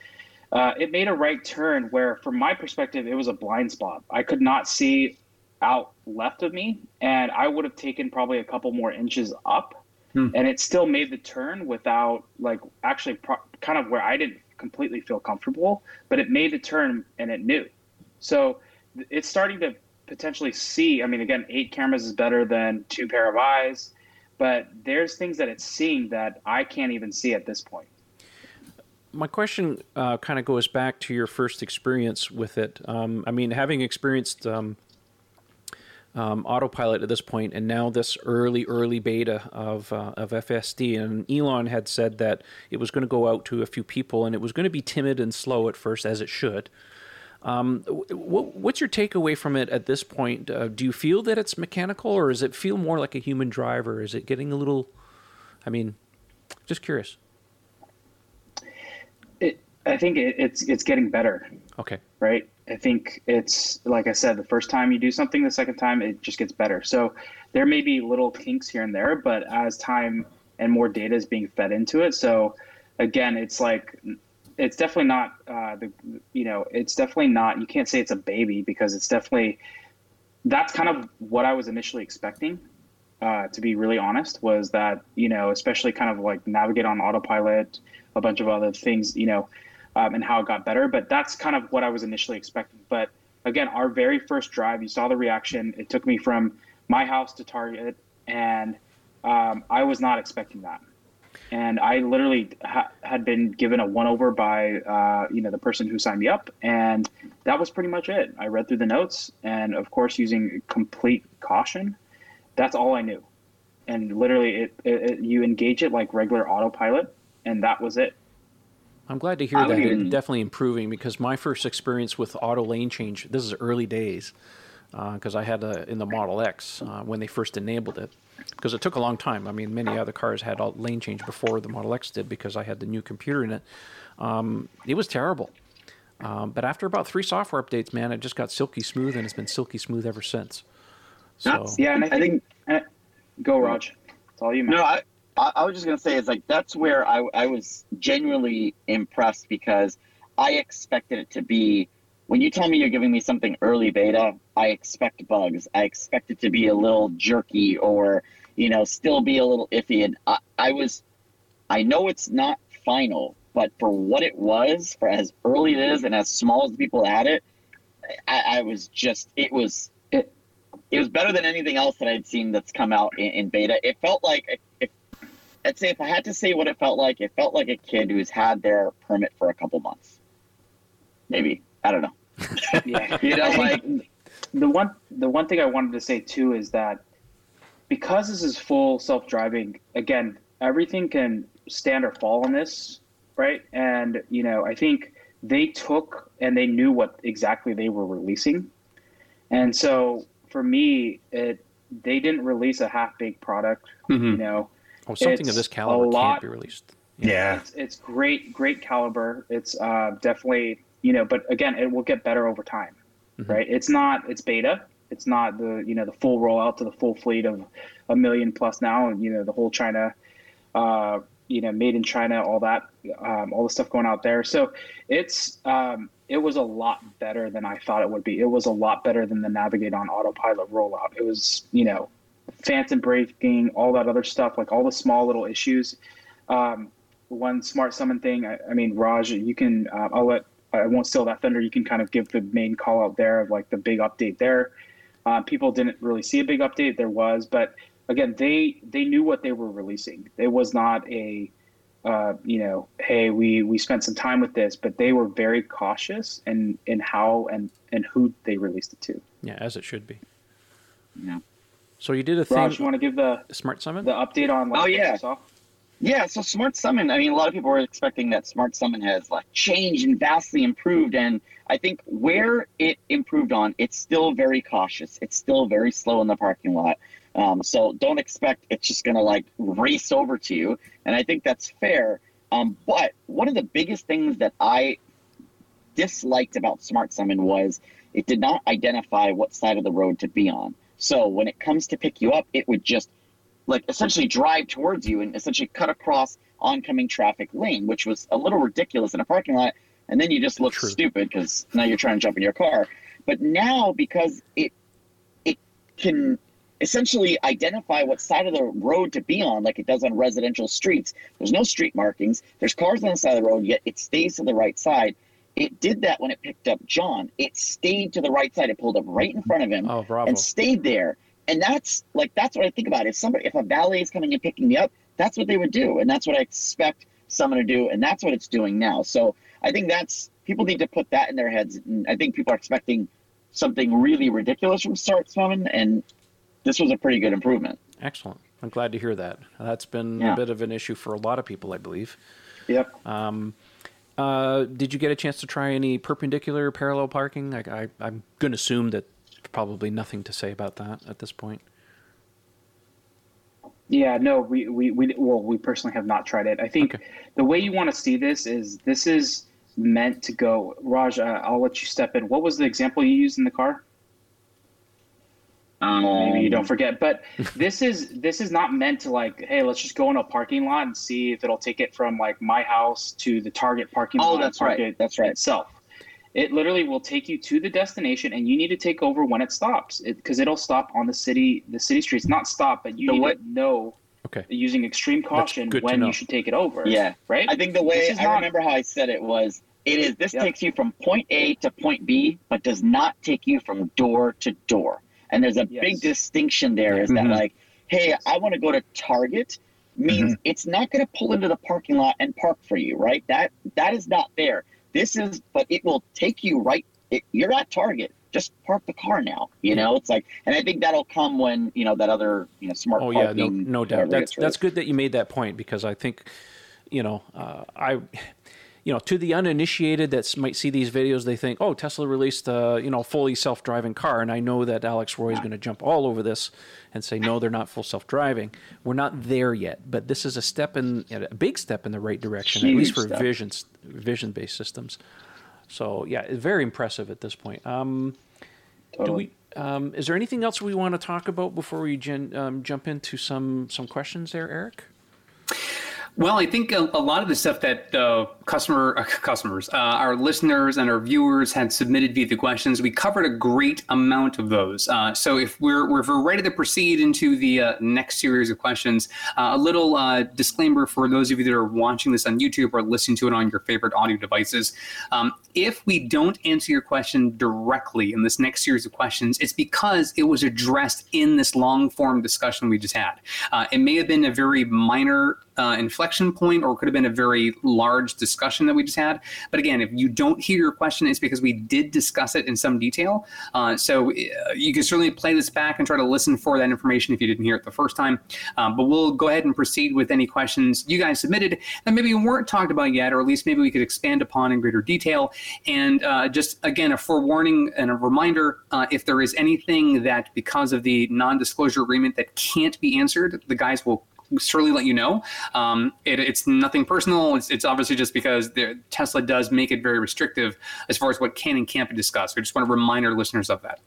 B: Uh, it made a right turn where, from my perspective, it was a blind spot. I could not see out left of me, and I would have taken probably a couple more inches up Hmm. And it still made the turn without like actually pro- kind of where I didn't completely feel comfortable, but it made the turn and it knew. So it's starting to potentially see. I mean, again, eight cameras is better than two pair of eyes, but there's things that it's seeing that I can't even see at this point.
A: My question uh, kind of goes back to your first experience with it. Um, I mean, having experienced um, um, autopilot at this point, and now this early, early beta of uh, of FSD. And Elon had said that it was going to go out to a few people, and it was going to be timid and slow at first, as it should. Um, what, what's your takeaway from it at this point? Uh, do you feel that it's mechanical, or does it feel more like a human driver? Is it getting a little? I mean, just curious.
B: It, I think it, it's it's getting better.
A: Okay.
B: Right. I think it's like I said, the first time you do something, the second time it just gets better. So there may be little kinks here and there, but as time and more data is being fed into it, so again, it's like it's definitely not uh, the you know it's definitely not you can't say it's a baby because it's definitely that's kind of what I was initially expecting. Uh, to be really honest, was that you know especially kind of like navigate on autopilot, a bunch of other things, you know um, and how it got better. But that's kind of what I was initially expecting. But again, our very first drive, you saw the reaction. It took me from my house to Target, and um, I was not expecting that. And I literally ha- had been given a one over by uh, you know the person who signed me up, and that was pretty much it. I read through the notes, and of course, using complete caution. That's all I knew, and literally, it, it, it you engage it like regular autopilot, and that was it.
A: I'm glad to hear I that even... definitely improving because my first experience with auto lane change, this is early days, because uh, I had a, in the Model X uh, when they first enabled it, because it took a long time. I mean, many other cars had lane change before the Model X did because I had the new computer in it. Um, it was terrible. Um, but after about three software updates, man, it just got silky smooth, and it's been silky smooth ever since.
B: So yeah, and I think, I think go, Raj. It's all you. Man.
C: No, I, I, I was just gonna say it's like that's where I, I was genuinely impressed because I expected it to be when you tell me you're giving me something early beta, I expect bugs. I expect it to be a little jerky or, you know, still be a little iffy. And I, I was, I know it's not final, but for what it was, for as early it is and as small as people had it, I, I was just, it was, it, it was better than anything else that I'd seen that's come out in, in beta. It felt like I'd say if I had to say what it felt like, it felt like a kid who's had their permit for a couple months. Maybe I don't know.
B: yeah, you know, like the one the one thing I wanted to say too is that because this is full self driving, again, everything can stand or fall on this, right? And you know, I think they took and they knew what exactly they were releasing, and so for me, it they didn't release a half baked product.
F: Mhm.
B: You know,
A: Oh, something of this caliber
B: lot-
A: can't be released.
E: Yeah.
B: it's, it's great, great caliber. It's uh, definitely you know, but again, it will get better over time,
A: Mhm.
B: right? It's not it's beta. It's not the you know the full rollout to the full fleet of a million plus now, and you know the whole China, uh, you know, made in China, all that, um, all the stuff going out there. So it's um, it was a lot better than I thought it would be. It was a lot better than the Navigate on autopilot rollout. It was you know, phantom braking, all that other stuff, like all the small little issues. Um, one smart summon thing. I, I mean, Raj, you can. Uh, I'll let. I won't steal that thunder. You can kind of give the main call out there of like the big update there. Uh, people didn't really see a big update. There was, but again, they they knew what they were releasing. It was not a, uh, you know, hey, we we spent some time with this, but they were very cautious in in how and and who they released it to.
A: Yeah, as it should be.
C: Yeah.
A: So you did a thing,
B: Raj, you want to give the
A: Smart Summon?
B: the update on? Like,
C: Oh, yeah.
B: saw?
C: Yeah, so Smart Summon, I mean, a lot of people were expecting that Smart Summon has like changed and vastly improved. And I think where it improved on, it's still very cautious. It's still very slow in the parking lot. Um, so don't expect it's just going to like race over to you. And I think that's fair. Um, but one of the biggest things that I disliked about Smart Summon was it did not identify what side of the road to be on. So when it comes to pick you up, it would just like essentially drive towards you and essentially cut across oncoming traffic lane, which was a little ridiculous in a parking lot. And then you just look
A: True.
C: stupid because now you're trying to jump in your car. But now because it it can essentially identify what side of the road to be on, like it does on residential streets. There's no street markings. There's cars on the side of the road, yet it stays to the right side. It did that when it picked up John. It stayed to the right side. It pulled up right in front of him
A: oh,
C: and stayed there. And that's like that's what I think about. If somebody if a valet is coming and picking me up, that's what they would do, and that's what I expect someone to do, and that's what it's doing now. So I think that's people need to put that in their heads. And I think people are expecting something really ridiculous from Smart Summon, and this was a pretty good improvement.
A: Excellent. I'm glad to hear that. That's been
C: Yeah.
A: a bit of an issue for a lot of people, I believe.
B: Yep.
A: Um, uh, did you get a chance to try any perpendicular parallel parking? Like I, I'm going to assume that probably nothing to say about that at this point.
B: Yeah, no, we, we, we well, we personally have not tried it. I think
A: Okay.
B: the way you want to see this is this is meant to go. Raj, uh, I'll let you step in. What was the example you used in the car? Maybe you
C: Um,
B: don't forget, but this is this is not meant to like, hey, let's just go in a parking lot and see if it'll take it from like my house to the Target parking lot.
C: Oh, that's right. That's right.
B: Itself, it literally will take you to the destination, and you need to take over when it stops, because it, will stop on the city the city streets. Not stop, but you
C: The
B: need
C: way-
B: to know
A: Okay.
B: using extreme caution when you should take it over.
C: Yeah.
B: Right.
C: I think the way I
B: not-
C: remember how I said it was it is this
B: Yep.
C: takes you from point A to point B, but does not take you from door to door. And there's a
B: Yes.
C: big distinction there is
F: Mhm.
C: that like, hey, I want to go to Target means it's not going to pull into the parking lot and park for you, right? That that is not there. This is, but it will take you right. It, you're at Target. Just park the car now. You know, it's like, and I think that'll come when you know that other you know smart
A: Oh yeah, no, no doubt. That's that's good that you made that point because I think, you know, uh, I, you know, to the uninitiated that might see these videos, they think, oh, Tesla released a you know fully self-driving car, and I know that Alex Roy is going to jump all over this and say, no, they're not full self-driving. We're not there yet, but this is a step in a big step in the right direction, at least for
C: step.
A: vision vision-based systems. So yeah, it's very impressive at this point. Um, do we? Um, is there anything else we want to talk about before we gen, um, jump into some some questions there, Eric?
F: Well, I think a, a lot of the stuff that the customer uh, customers, uh, our listeners, and our viewers had submitted via the questions, we covered a great amount of those. Uh, so if we're, we're ready to proceed into the uh, next series of questions, uh, a little uh, disclaimer for those of you that are watching this on YouTube or listening to it on your favorite audio devices: um, if we don't answer your question directly in this next series of questions, it's because it was addressed in this long form discussion we just had. Uh, it may have been a very minor uh, inflection point, or it could have been a very large discussion that we just had. But again, if you don't hear your question, it's because we did discuss it in some detail. Uh, so uh, you can certainly play this back and try to listen for that information if you didn't hear it the first time. Um, but we'll go ahead and proceed with any questions you guys submitted that maybe weren't talked about yet, or at least maybe we could expand upon in greater detail. And uh, just again, a forewarning and a reminder uh, if there is anything that because of the non disclosure agreement that can't be answered, the guys will surely let you know. Um, it, it's nothing personal. It's, it's obviously just because Tesla does make it very restrictive as far as what can and can't be discussed. We just want to remind our listeners of that.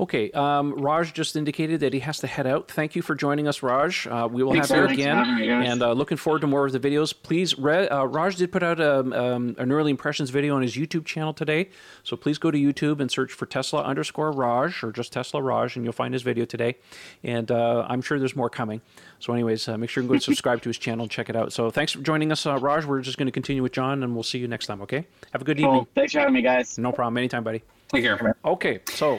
A: Okay, um, Raj just indicated that he has to head out. Thank you for joining us, Raj. Uh, we will Thanks have you again, and uh, looking forward to more of the videos. Please, Re- uh, Raj did put out a, um, an early impressions video on his YouTube channel today, so please go to YouTube and search for Tesla underscore Raj or just Tesla Raj, and you'll find his video today. And uh, I'm sure there's more coming. So, anyways, uh, make sure you go and subscribe to his channel and check it out. So, thanks for joining us, uh, Raj. We're just going to continue with John, and we'll see you next time. Okay? Have a good
C: cool.
A: evening.
C: Thanks for having me, guys.
A: No problem. Anytime, buddy.
F: Take care.
A: Okay, so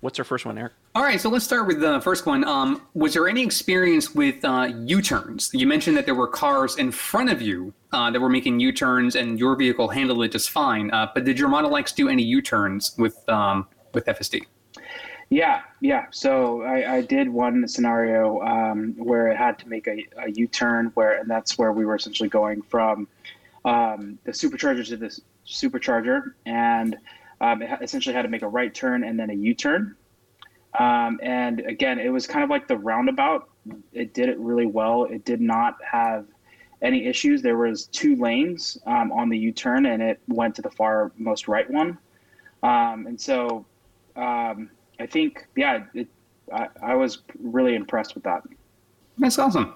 A: What's our first one, Eric?
F: All right, so let's start with the first one. Um, was there any experience with uh, U-turns? You mentioned that there were cars in front of you uh, that were making U-turns, and your vehicle handled it just fine. Uh, but did your Model X do any U-turns with um, with FSD?
B: Yeah, yeah. So I, I did one scenario um, where it had to make a a U-turn, where and that's where we were essentially going from um, the supercharger to the supercharger, and um, it essentially had to make a right turn and then a U-turn. Um, and again, it was kind of like the roundabout. It did it really well. It did not have any issues. There was two lanes um, on the U-turn, and it went to the far most right one. Um, and so, um, I think, yeah, it, I, I, was really impressed with that.
F: That's awesome.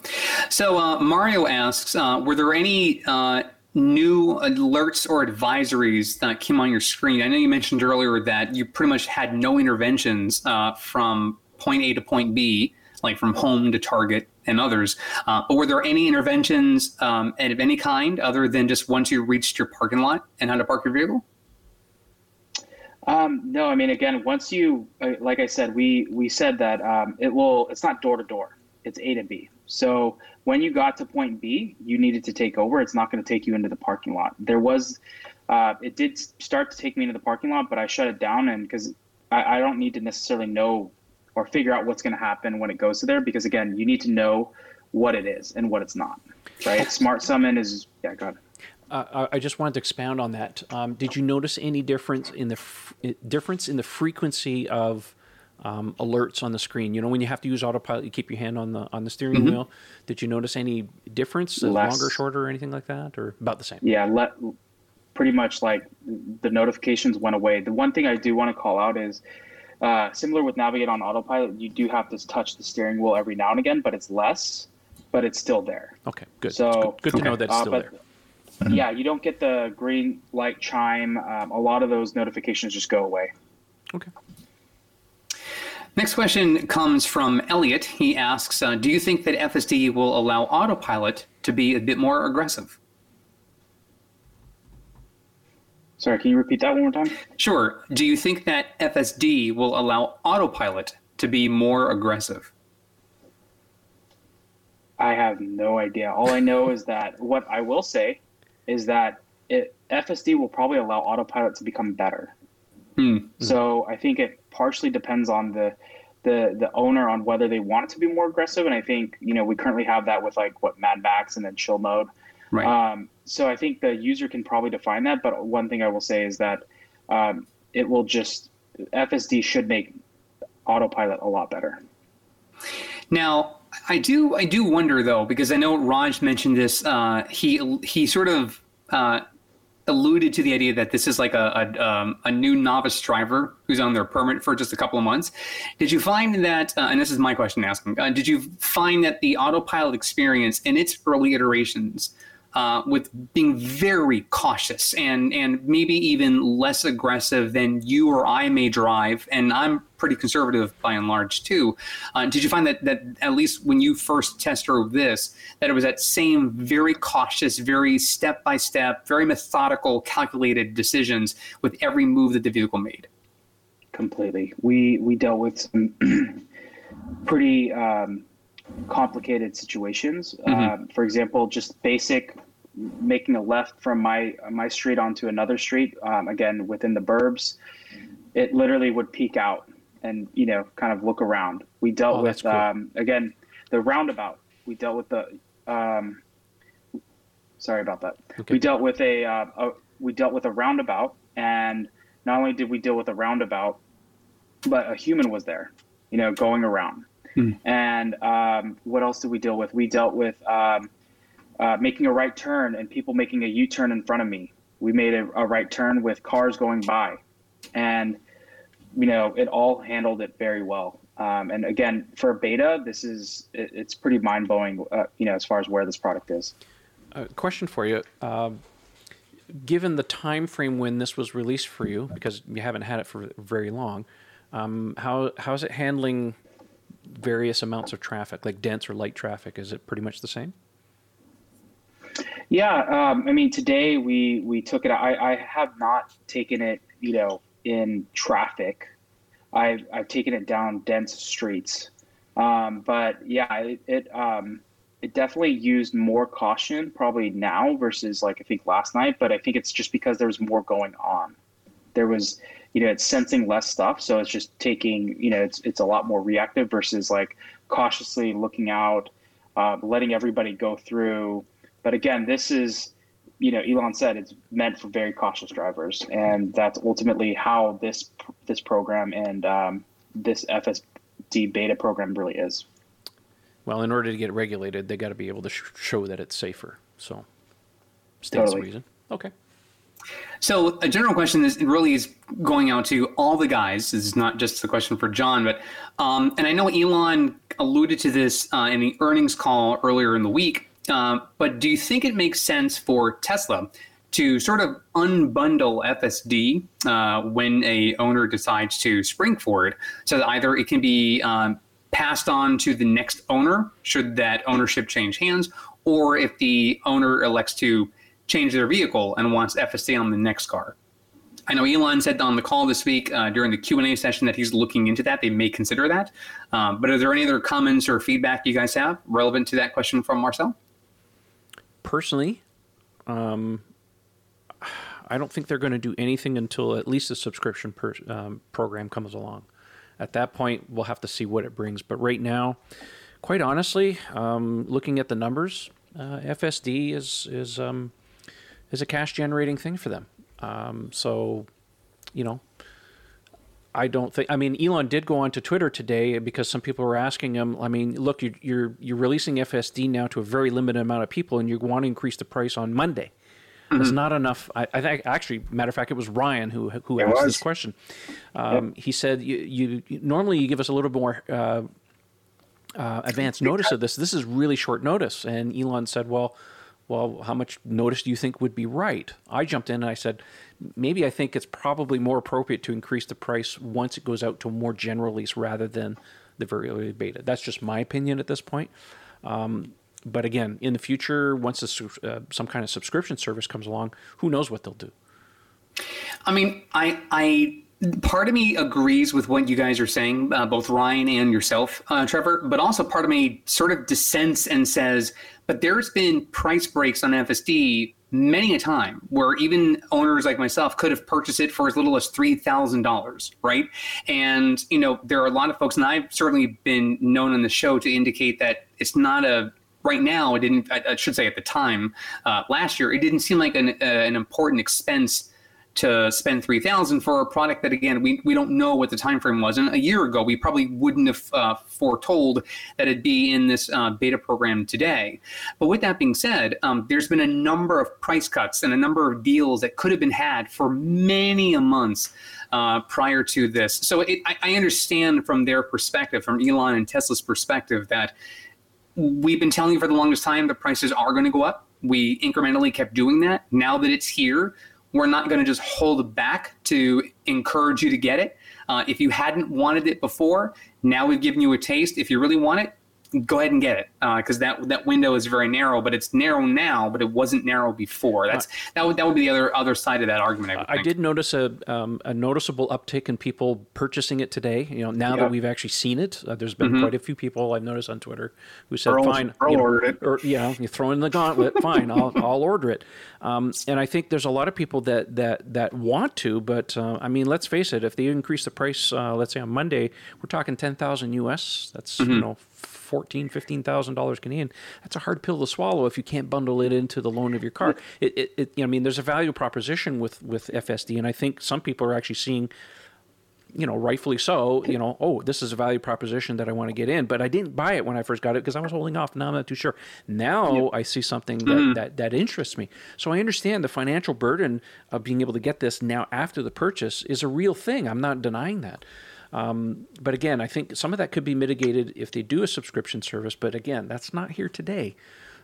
F: So uh, Mario asks, uh, were there any uh, new alerts or advisories that came on your screen? I know you mentioned earlier that you pretty much had no interventions uh, from point A to point B, like from home to Target and others. Uh, but were there any interventions um, of any kind other than just once you reached your parking lot and how to park your vehicle?
B: Um, no, I mean, again, once you, uh, like I said, we we said that um, it will. It's not door to door. It's A to B. So when you got to point B, you needed to take over. It's not going to take you into the parking lot. There was, uh, it did start to take me into the parking lot, but I shut it down and because I, I don't need to necessarily know or figure out what's going to happen when it goes to there because again, you need to know what it is and what it's not. Right? Smart summon is yeah. Go ahead.
A: Uh, I just wanted to expound on that. Um, did you notice any difference in the f- difference in the frequency of um, alerts on the screen. You know, when you have to use autopilot, you keep your hand on the on the steering mm-hmm. wheel. Did you notice any difference, uh, Less, longer, shorter, or anything like that, or about the same?
B: Yeah, let, pretty much like the notifications went away. The one thing I do want to call out is uh, similar with navigate on autopilot. You do have to touch the steering wheel every now and again, but it's less, but it's still there.
A: Okay, good. So good, good to okay. know that it's uh, still there.
B: Mm-hmm. Yeah, you don't get the green light chime. Um, a lot of those notifications just go away.
A: Okay.
F: Next question comes from Elliot. He asks uh, Do you think that FSD will allow autopilot to be a bit more aggressive?
B: Sorry, can you repeat that one more time?
F: Sure. Do you think that FSD will allow autopilot to be more aggressive?
B: I have no idea. All I know is that what I will say is that it, FSD will probably allow autopilot to become better. Hmm. So I think it partially depends on the the the owner on whether they want it to be more aggressive. And I think you know we currently have that with like what Mad Max and then chill mode. Right. Um, so I think the user can probably define that. But one thing I will say is that um, it will just FSD should make autopilot a lot better.
F: Now, I do I do wonder though because I know Raj mentioned this. Uh, he he sort of uh, alluded to the idea that this is like a a, um, a, new novice driver who's on their permit for just a couple of months. Did you find that? Uh, and this is my question asking. Uh, did you find that the autopilot experience in its early iterations uh, with being very cautious and and maybe even less aggressive than you or I may drive. And I'm pretty conservative by and large too. Uh, did you find that that at least when you first test drove this, that it was that same very cautious, very step by step, very methodical, calculated decisions with every move that the vehicle made?
B: Completely. We we dealt with some pretty. Um, complicated situations. Um, for example, just basic making a left from my my street onto another street. Um, again, within the burbs, it literally would peek out and you know kind of look around. We dealt
A: Oh,
B: with
A: cool.
B: um, again the roundabout. We dealt with the. Um, sorry about that.
A: Okay.
B: We dealt with a, uh, a we dealt with a roundabout, and not only did we deal with a roundabout, but a human was there, you know, going around. And um, what else did we deal with? We dealt with um, uh, making a right turn and people making a U turn in front of me. We made a, a right turn with cars going by, and you know, it all handled it very well. Um, and again, for beta, this is it, it's pretty mind blowing. Uh, you know, as far as where this product is.
A: Uh, question for you. Um, given the time frame when this was released for you, because you haven't had it for very long, um, how how is it handling various amounts of traffic, like dense or light traffic? Is it pretty much the same?
B: Yeah, um, I mean, today we we took it. I, I have not taken it, you know, in traffic. I've I've taken it down dense streets, um, but yeah, it it, um, it definitely used more caution probably now versus like I think last night. But I think it's just because there was more going on. There was, you know, it's sensing less stuff, so it's just taking, you know, it's it's a lot more reactive versus like cautiously looking out, uh, letting everybody go through. But again, this is, you know, Elon said it's meant for very cautious drivers, and that's ultimately how this this program and um, this FSD beta program really is.
A: Well, in order to get regulated, they got to be able to sh- show that it's safer. So, stands to
B: Totally.
A: reason. Okay.
F: So a general question is really is going out to all the guys. This is not just the question for John, but um, and I know Elon alluded to this uh, in the earnings call earlier in the week. Um, but do you think it makes sense for Tesla to sort of unbundle FSD uh, when a owner decides to spring for it, so that either it can be um, passed on to the next owner should that ownership change hands, or if the owner elects to change their vehicle and wants FSD on the next car. I know Elon said on the call this week uh, during the Q and A session that he's looking into that. They may consider that. Um, but are there any other comments or feedback you guys have relevant to that question from Marcel?
A: Personally, um, I don't think they're going to do anything until at least a subscription per, um, program comes along. At that point, we'll have to see what it brings. But right now, quite honestly, um, looking at the numbers, uh, FSD is is um, is a cash generating thing for them. Um, so, you know, I don't think. I mean, Elon did go onto Twitter today because some people were asking him. I mean, look, you, you're you're releasing FSD now to a very limited amount of people, and you want to increase the price on Monday. There's not enough. I, I think actually, matter of fact, it was Ryan who who
E: It
A: asked
E: was.
A: this question. Um, He said, you, you, normally you give us a little more uh, uh, advance notice of this. This is really short notice. And Elon said, well, well, how much notice do you think would be right? I jumped in and I said, maybe I think it's probably more appropriate to increase the price once it goes out to a more general lease rather than the very early beta. That's just my opinion at this point. Um, but again, in the future, once a, uh, some kind of subscription service comes along, who knows what they'll do?
F: I mean, I, I, part of me agrees with what you guys are saying, uh, both Ryan and yourself, uh, Trevor. But also, part of me sort of dissents and says, but there's been price breaks on FSD many a time where even owners like myself could have purchased it for as little as three thousand dollars, right? And you know, there are a lot of folks, and I've certainly been known on the show to indicate that it's not a right now. It didn't. I, I should say at the time uh, last year, it didn't seem like an uh, an important expense to spend 3000 for a product that again we, we don't know what the time frame was and a year ago we probably wouldn't have uh, foretold that it'd be in this uh, beta program today but with that being said um, there's been a number of price cuts and a number of deals that could have been had for many a months uh, prior to this so it, I, I understand from their perspective from elon and tesla's perspective that we've been telling you for the longest time the prices are going to go up. We incrementally kept doing that. Now that it's here, we're not going to just hold back to encourage you to get it. Uh, if you hadn't wanted it before, now we've given you a taste. If you really want it, go ahead and get it because uh, that that window is very narrow. But it's narrow now, but it wasn't narrow before. That's that would that would be the other other side of that argument. I,
A: I did notice a um, a noticeable uptick in people purchasing it today. You know, now that we've actually seen it, uh, there's been mm-hmm. quite a few people I've noticed on Twitter who said,
E: Earl,
A: "Fine,
E: Earl
A: you know,
E: ordered it,"
A: or yeah, you throw in the gauntlet. Fine, I'll I'll order it. Um, and I think there's a lot of people that that that want to, but uh, I mean, let's face it. If they increase the price, uh, let's say on Monday, we're talking ten thousand US. That's mm-hmm. you know fourteen, fifteen thousand dollars Canadian. That's a hard pill to swallow if you can't bundle it into the loan of your car. It, it, it you know, I mean, there's a value proposition with with FSD, and I think some people are actually seeing you know, rightfully so, you know, oh, this is a value proposition that I want to get in, but I didn't buy it when I first got it because I was holding off. Now I'm not too sure. Now. I see something that, mm. that, that interests me. So I understand the financial burden of being able to get this now after the purchase is a real thing. I'm not denying that. Um, but again, I think some of that could be mitigated if they do a subscription service. But again, that's not here today.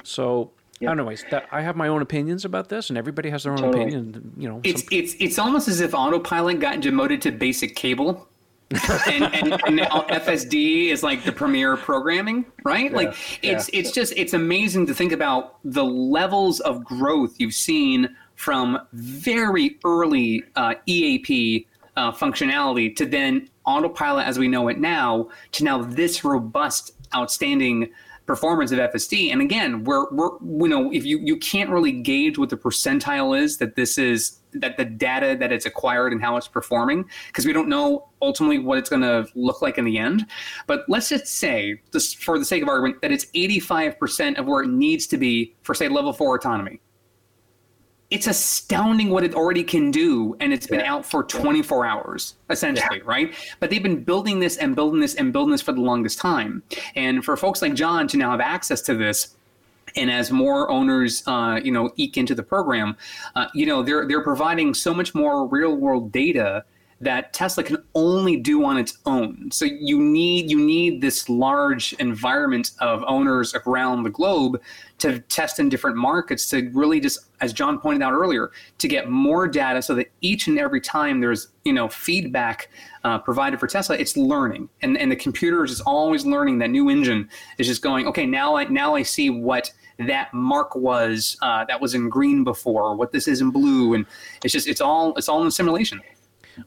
A: So Yep. Anyways, that, I have my own opinions about this, and everybody has their own totally. opinion. You know,
F: it's some... it's it's almost as if autopilot got demoted to basic cable. and, and, and, now FSD is like the premier programming, right? Yeah, like it's yeah. it's just it's amazing to think about the levels of growth you've seen from very early uh, EAP uh, functionality to then autopilot as we know it now to now this robust, outstanding performance of FSD. And again, we're, we're you know if you you can't really gauge what the percentile is that this is that the data that it's acquired and how it's performing because we don't know ultimately what it's going to look like in the end. But let's just say, just for the sake of argument, that it's 85% of where it needs to be for say level four autonomy it's astounding what it already can do and it's been yeah. out for 24 hours essentially yeah. right but they've been building this and building this and building this for the longest time and for folks like john to now have access to this and as more owners, uh, you know, eke into the program, uh, you know, they're they're providing so much more real world data that Tesla can only do on its own. So you need you need this large environment of owners around the globe to test in different markets to really just as John pointed out earlier to get more data so that each and every time there's you know feedback uh, provided for Tesla it's learning. And and the computer is always learning. That new engine is just going okay now I now I see what that mark was uh, that was in green before what this is in blue. And it's just it's all it's all in simulation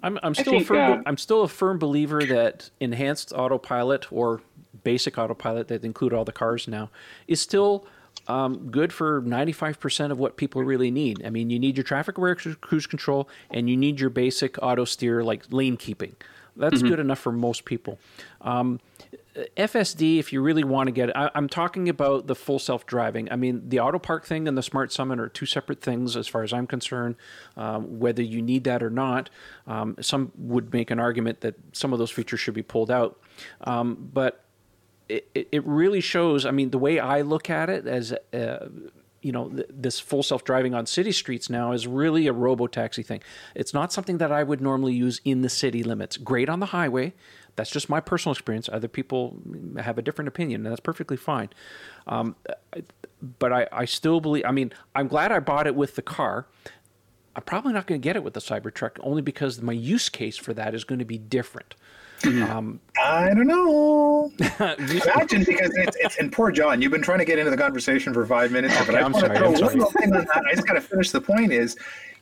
A: I'm, I'm still think, a firm, uh, I'm still a firm believer that enhanced autopilot or basic autopilot that include all the cars now is still um, good for 95% of what people really need. I mean, you need your traffic aware cruise control and you need your basic auto steer like lane keeping. That's mm-hmm. good enough for most people. Um, FSD, if you really want to get it, I, am talking about the full self driving. I mean, the auto park thing and the smart summon are two separate things as far as I'm concerned, um, whether you need that or not. Um, some would make an argument that some of those features should be pulled out. Um, but it, it really shows, I mean, the way I look at it as, uh, you know, th- this full self driving on city streets now is really a robo taxi thing. It's not something that I would normally use in the city limits. Great on the highway that's just my personal experience. Other people have a different opinion, and that's perfectly fine. Um, but I, I still believe. I mean, I'm glad I bought it with the car. I'm probably not going to get it with the Cybertruck only because my use case for that is going to be different.
E: Mm-hmm. Um, I don't know. Imagine because it's, it's and poor John, you've been trying to get into the conversation for five minutes, okay, but I I'm sorry, to throw one more thing on that. I just got to finish the point. Is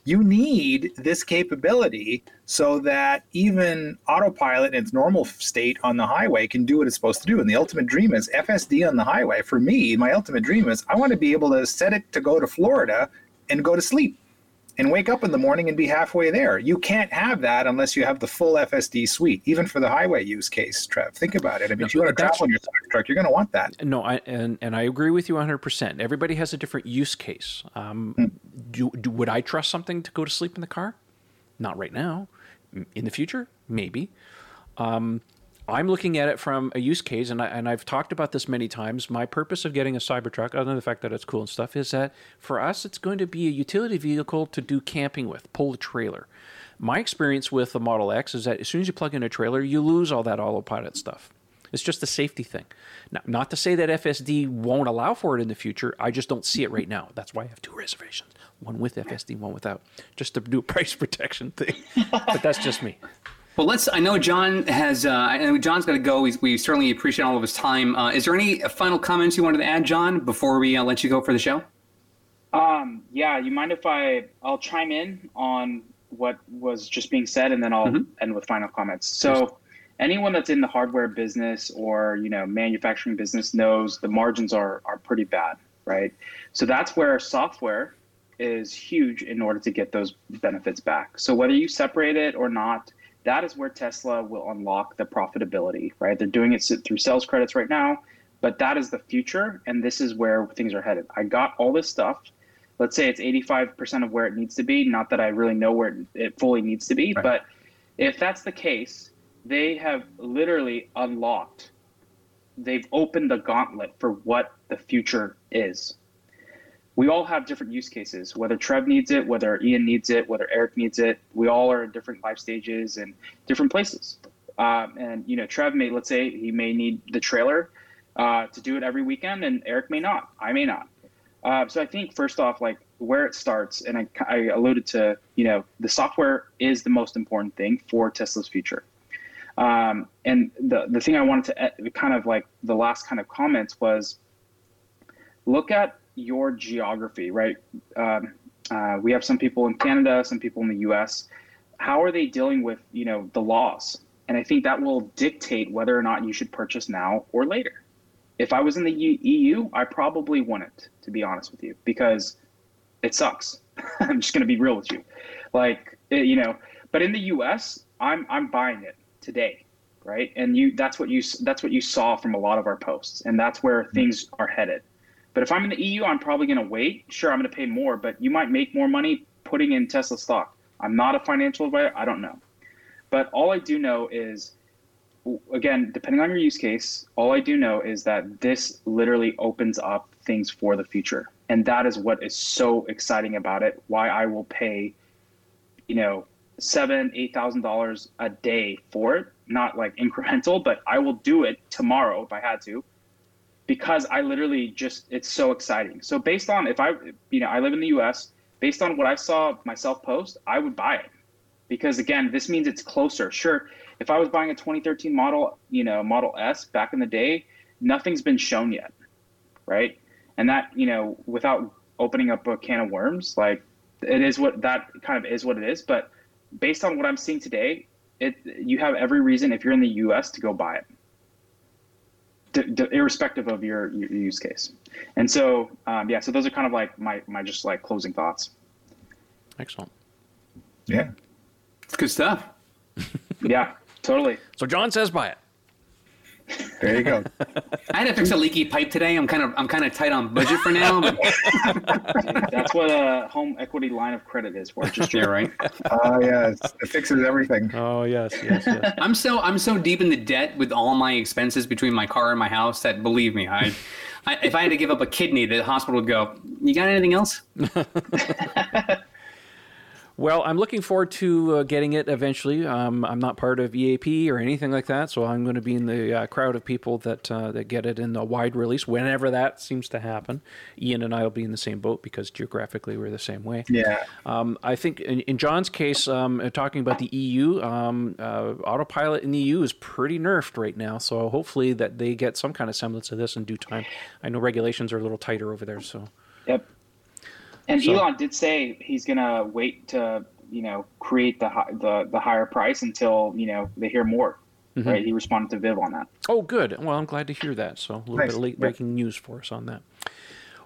E: you need this capability so that even autopilot in its normal state on the highway can do what it's supposed to do. And the ultimate dream is FSD on the highway. For me, my ultimate dream is I want to be able to set it to go to Florida and go to sleep and wake up in the morning and be halfway there. You can't have that unless you have the full FSD suite, even for the highway use case. Trev, think about it. I mean, no, if you want to travel in your truck, you're going to want that.
A: No, I, and and I agree with you 100. percent Everybody has a different use case. Um, hmm. do, do, would I trust something to go to sleep in the car? Not right now. In the future, maybe. Um, I'm looking at it from a use case, and, I, and I've talked about this many times. My purpose of getting a Cybertruck, other than the fact that it's cool and stuff, is that for us, it's going to be a utility vehicle to do camping with, pull a trailer. My experience with the Model X is that as soon as you plug in a trailer, you lose all that autopilot stuff. It's just a safety thing. Now, not to say that FSD won't allow for it in the future. I just don't see it right now. That's why I have two reservations one with FSD, one without, just to do a price protection thing. but that's just me.
F: Well, let's. I know John has. Uh, I know John's got to go. We, we certainly appreciate all of his time. Uh, is there any final comments you wanted to add, John, before we uh, let you go for the show?
B: Um, yeah, you mind if I I'll chime in on what was just being said, and then I'll
F: Mhm.
B: end with final comments. So, anyone that's in the hardware business or you know manufacturing business knows the margins are are pretty bad, right? So that's where software is huge in order to get those benefits back. So whether you separate it or not, that is where Tesla will unlock the profitability, right? They're doing it through sales credits right now, but that is the future, and this is where things are headed. I got all this stuff. Let's say it's 85% of where it needs to be. Not that I really know where it- fully needs to be,
A: Right.
B: but if that's the case, they have literally unlocked, they've opened the gauntlet for what the future is. We all have different use cases, whether Trev needs it, whether Ian needs it, whether Eric needs it. We all are in different life stages and different places. Um, and, you know, Trev may, let's say, he may need the trailer uh, to do it every weekend, and Eric may not. I may not. Uh, so I think first off, like where it starts, and I, I alluded to, you know, the software is the most important thing for Tesla's future. Um, and the the thing I wanted to uh, kind of like the last kind of comments was, look at your geography, right? Um, uh, we have some people in Canada, some people in the U.S. How are they dealing with, you know, the laws? And I think that will dictate whether or not you should purchase now or later if I was in the EU, I probably wouldn't, to be honest with you, because it sucks. I'm just going to be real with you, like eh, you know. But in the US, I'm I'm buying it today, right? And you that's what you that's what you saw from a lot of our posts, and that's where things are headed. But if I'm in the EU, I'm probably going to wait. Sure, I'm going to pay more, but you might make more money putting in Tesla stock. I'm not a financial advisor. I don't know, but all I do know is again, depending on your use case, all I do know is that this literally opens up things for the future. And that is what is so exciting about it. Why I will pay, you know, seven, eight thousand dollars a day for it. Not like incremental, but I will do it tomorrow if I had to. Because I literally just it's so exciting. So based on if I you know, I live in the US, based on what I saw myself post, I would buy it. Because again, this means it's closer. Sure, if I was buying a 2013 model, you know, Model S back in the day, nothing's been shown yet, right? And that, you know, without opening up a can of worms, like it is what that kind of is what it is. But based on what I'm seeing today, it you have every reason if you're in the U.S. to go buy it, d- d- irrespective of your, your use case. And so, um, yeah, so those are kind of like my my just like closing thoughts.
A: Excellent.
E: Yeah.
F: It's good stuff.
B: Yeah, totally.
A: So John says buy it.
E: There you go.
F: I had to fix a leaky pipe today. I'm kind of I'm kind of tight on budget for now. But
B: That's what a home equity line of credit is for. Just
F: yeah, right.
E: Ah, yes. It fixes everything.
A: Oh yes, yes, yes.
F: I'm so I'm so deep in the debt with all my expenses between my car and my house that believe me, I, I if I had to give up a kidney, the hospital would go. You got anything else?
A: Well, I'm looking forward to uh, getting it eventually. Um, I'm not part of EAP or anything like that, so I'm going to be in the uh, crowd of people that uh, that get it in a wide release whenever that seems to happen. Ian and I will be in the same boat because geographically we're the same way.
E: Yeah.
A: Um, I think in, in John's case, um, uh, talking about the EU, um, uh, autopilot in the EU is pretty nerfed right now. So hopefully that they get some kind of semblance of this in due time. I know regulations are a little tighter over there, so
B: Yep. And
A: So-
B: Elon did say he's gonna wait to you know create the the the higher price until you know they hear more.
A: Mm-hmm.
B: Right? He responded to Viv on that.
A: Oh, good. Well, I'm glad to hear that. So a little
E: Nice.
A: bit of late
E: Yeah.
A: breaking news for us on that.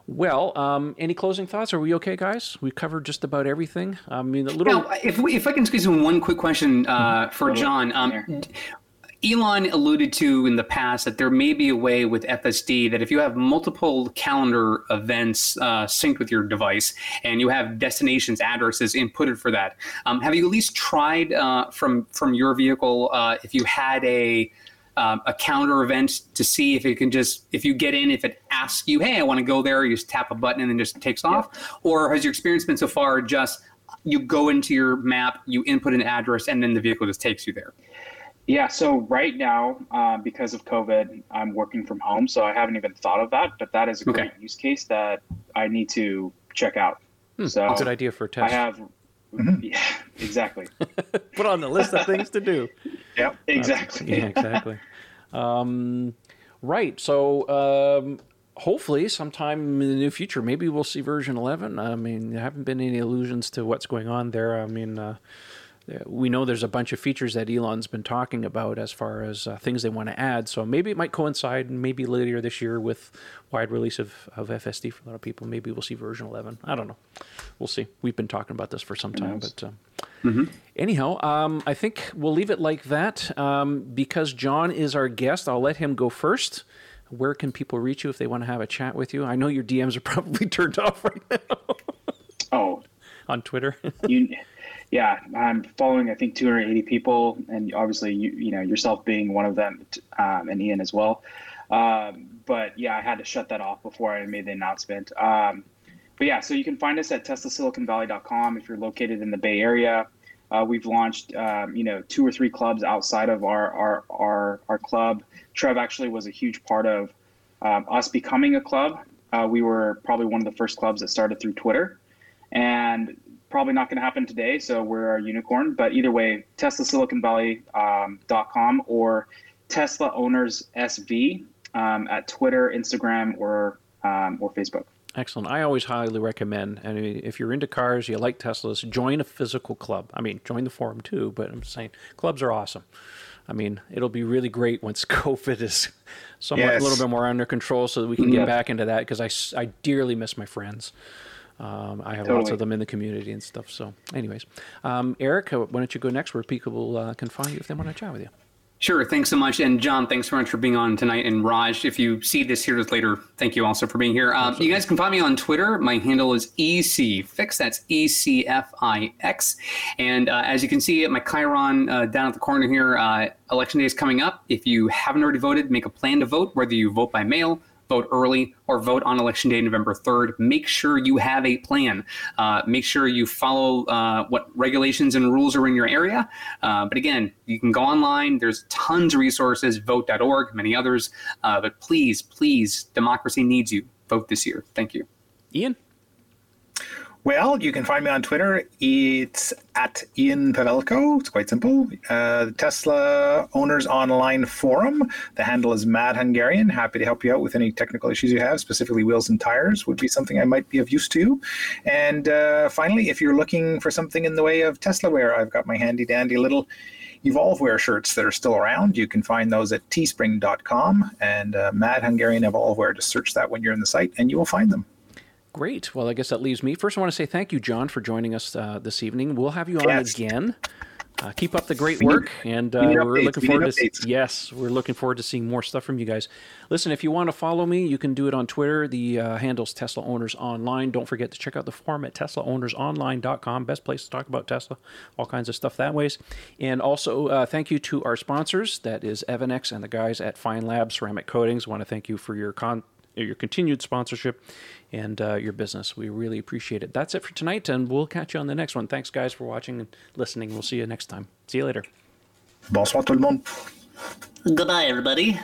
A: Well, um, any closing thoughts? Are we okay, guys? We covered just about everything. I mean, a little.
F: Now, if we, if I can squeeze in one quick question uh, for John, um,
B: Here.
F: Elon alluded to in the past that there may be a way with FSD that if you have multiple calendar events uh, synced with your device and you have destinations addresses inputted for that, um, have you at least tried uh, from from your vehicle uh, if you had a um, a calendar event to see if it can just if you get in if it asks you hey I want to go there you just tap a button and then just takes off? Or has your experience been so far just you go into your map you input an address and then the vehicle just takes you there
B: Yeah. So right now, uh, because of COVID, I'm working from home, so I haven't even thought of that. But that is a great use case that I need to check out. So
A: Hmm, Good idea for a
B: I
A: test.
B: I have, Yeah, exactly.
A: Put on the list of things to do.
E: Yep.
B: Exactly.
A: Yeah, exactly. um, right. So um, hopefully, sometime in the near future, maybe we'll see version 11. I mean, there haven't been any allusions to what's going on there. I mean, uh, we know there's a bunch of features that Elon's been talking about as far as uh, things they want to add. So maybe it might coincide, maybe later this year, with wide release of, of FSD for a lot of people. Maybe we'll see version 11. I don't know. We'll see. We've been talking about this for some time, but. Uh, Anyhow, um, I think we'll leave it like that um, because John is our guest. I'll let him go first. Where can people reach you if they want to have a chat with you? I know your DMs are probably turned off right now
B: Oh,
A: on Twitter.
B: you, yeah, I'm following I think 280 people, and obviously you you know yourself being one of them, um, and Ian as well. Um, but yeah, I had to shut that off before I made the announcement. Um, but yeah, so you can find us at TeslaSiliconValley.com if you're located in the Bay Area. Uh, we've launched, um, you know, two or three clubs outside of our our our, our club. Trev actually was a huge part of um, us becoming a club. Uh, we were probably one of the first clubs that started through Twitter, and probably not going to happen today. So we're a unicorn. But either way, TeslaSiliconValley.com or Tesla Owners SV um, at Twitter, Instagram, or um, or Facebook.
A: Excellent. I always highly recommend. I mean, if you're into cars, you like Teslas, join a physical club. I mean, join the forum too. But I'm saying clubs are awesome. I mean, it'll be really great once COVID is somewhat
E: Yes.
A: a little bit more under control, so that we can get back into that. Because I, I dearly miss my friends. Um, I have lots of them in the community and stuff. So, anyways, um, Eric, uh, why don't you go next? Where people uh, can find you if they want to chat with you.
F: Sure. Thanks so much. And John, thanks so much for being on tonight. And Raj, if you see this here later, thank you also for being here. Um, you guys can find me on Twitter. My handle is ECFix. That's E C F I X. And uh, as you can see at my Chiron uh, down at the corner here, uh, election day is coming up. If you haven't already voted, make a plan to vote, whether you vote by mail, vote early, or vote on election day, November 3rd. Make sure you have a plan. Uh, make sure you follow uh, what regulations and rules are in your area. Uh, but again, you can go online. There's tons of resources, vote.org, many others. Uh, but please, please, democracy needs you. Vote this year. Thank you.
A: Ian.
E: Well, you can find me on Twitter. It's at Ian Pavelko. It's quite simple. Uh, the Tesla Owners Online Forum. The handle is Mad Hungarian. Happy to help you out with any technical issues you have, specifically wheels and tires would be something I might be of use to. And uh, finally, if you're looking for something in the way of Tesla wear, I've got my handy dandy little Evolveware shirts that are still around. You can find those at teespring.com and uh, Mad Hungarian Evolveware. Just search that when you're in the site and you will find them.
A: Great. Well, I guess that leaves me. First, I want to say thank you, John, for joining us uh, this evening. We'll have you on
E: Yes.
A: again. Uh, keep up the great work, and uh,
E: we
A: we're looking
E: We
A: forward to
E: updates.
A: yes, we're looking forward to seeing more stuff from you guys. Listen, if you want to follow me, you can do it on Twitter. The uh, handle's Tesla Owners Online. Don't forget to check out the forum at TeslaOwnersOnline.com. Best place to talk about Tesla, all kinds of stuff that ways. And also, uh, thank you to our sponsors. That is Evannex and the guys at Feynlab Ceramic Coatings. want to thank you for your con your continued sponsorship and uh, your business. We really appreciate it. That's it for tonight, and we'll catch you on the next one. Thanks, guys, for watching and listening. We'll see you next time. See you later.
E: Bonsoir tout le monde.
F: Goodbye, everybody.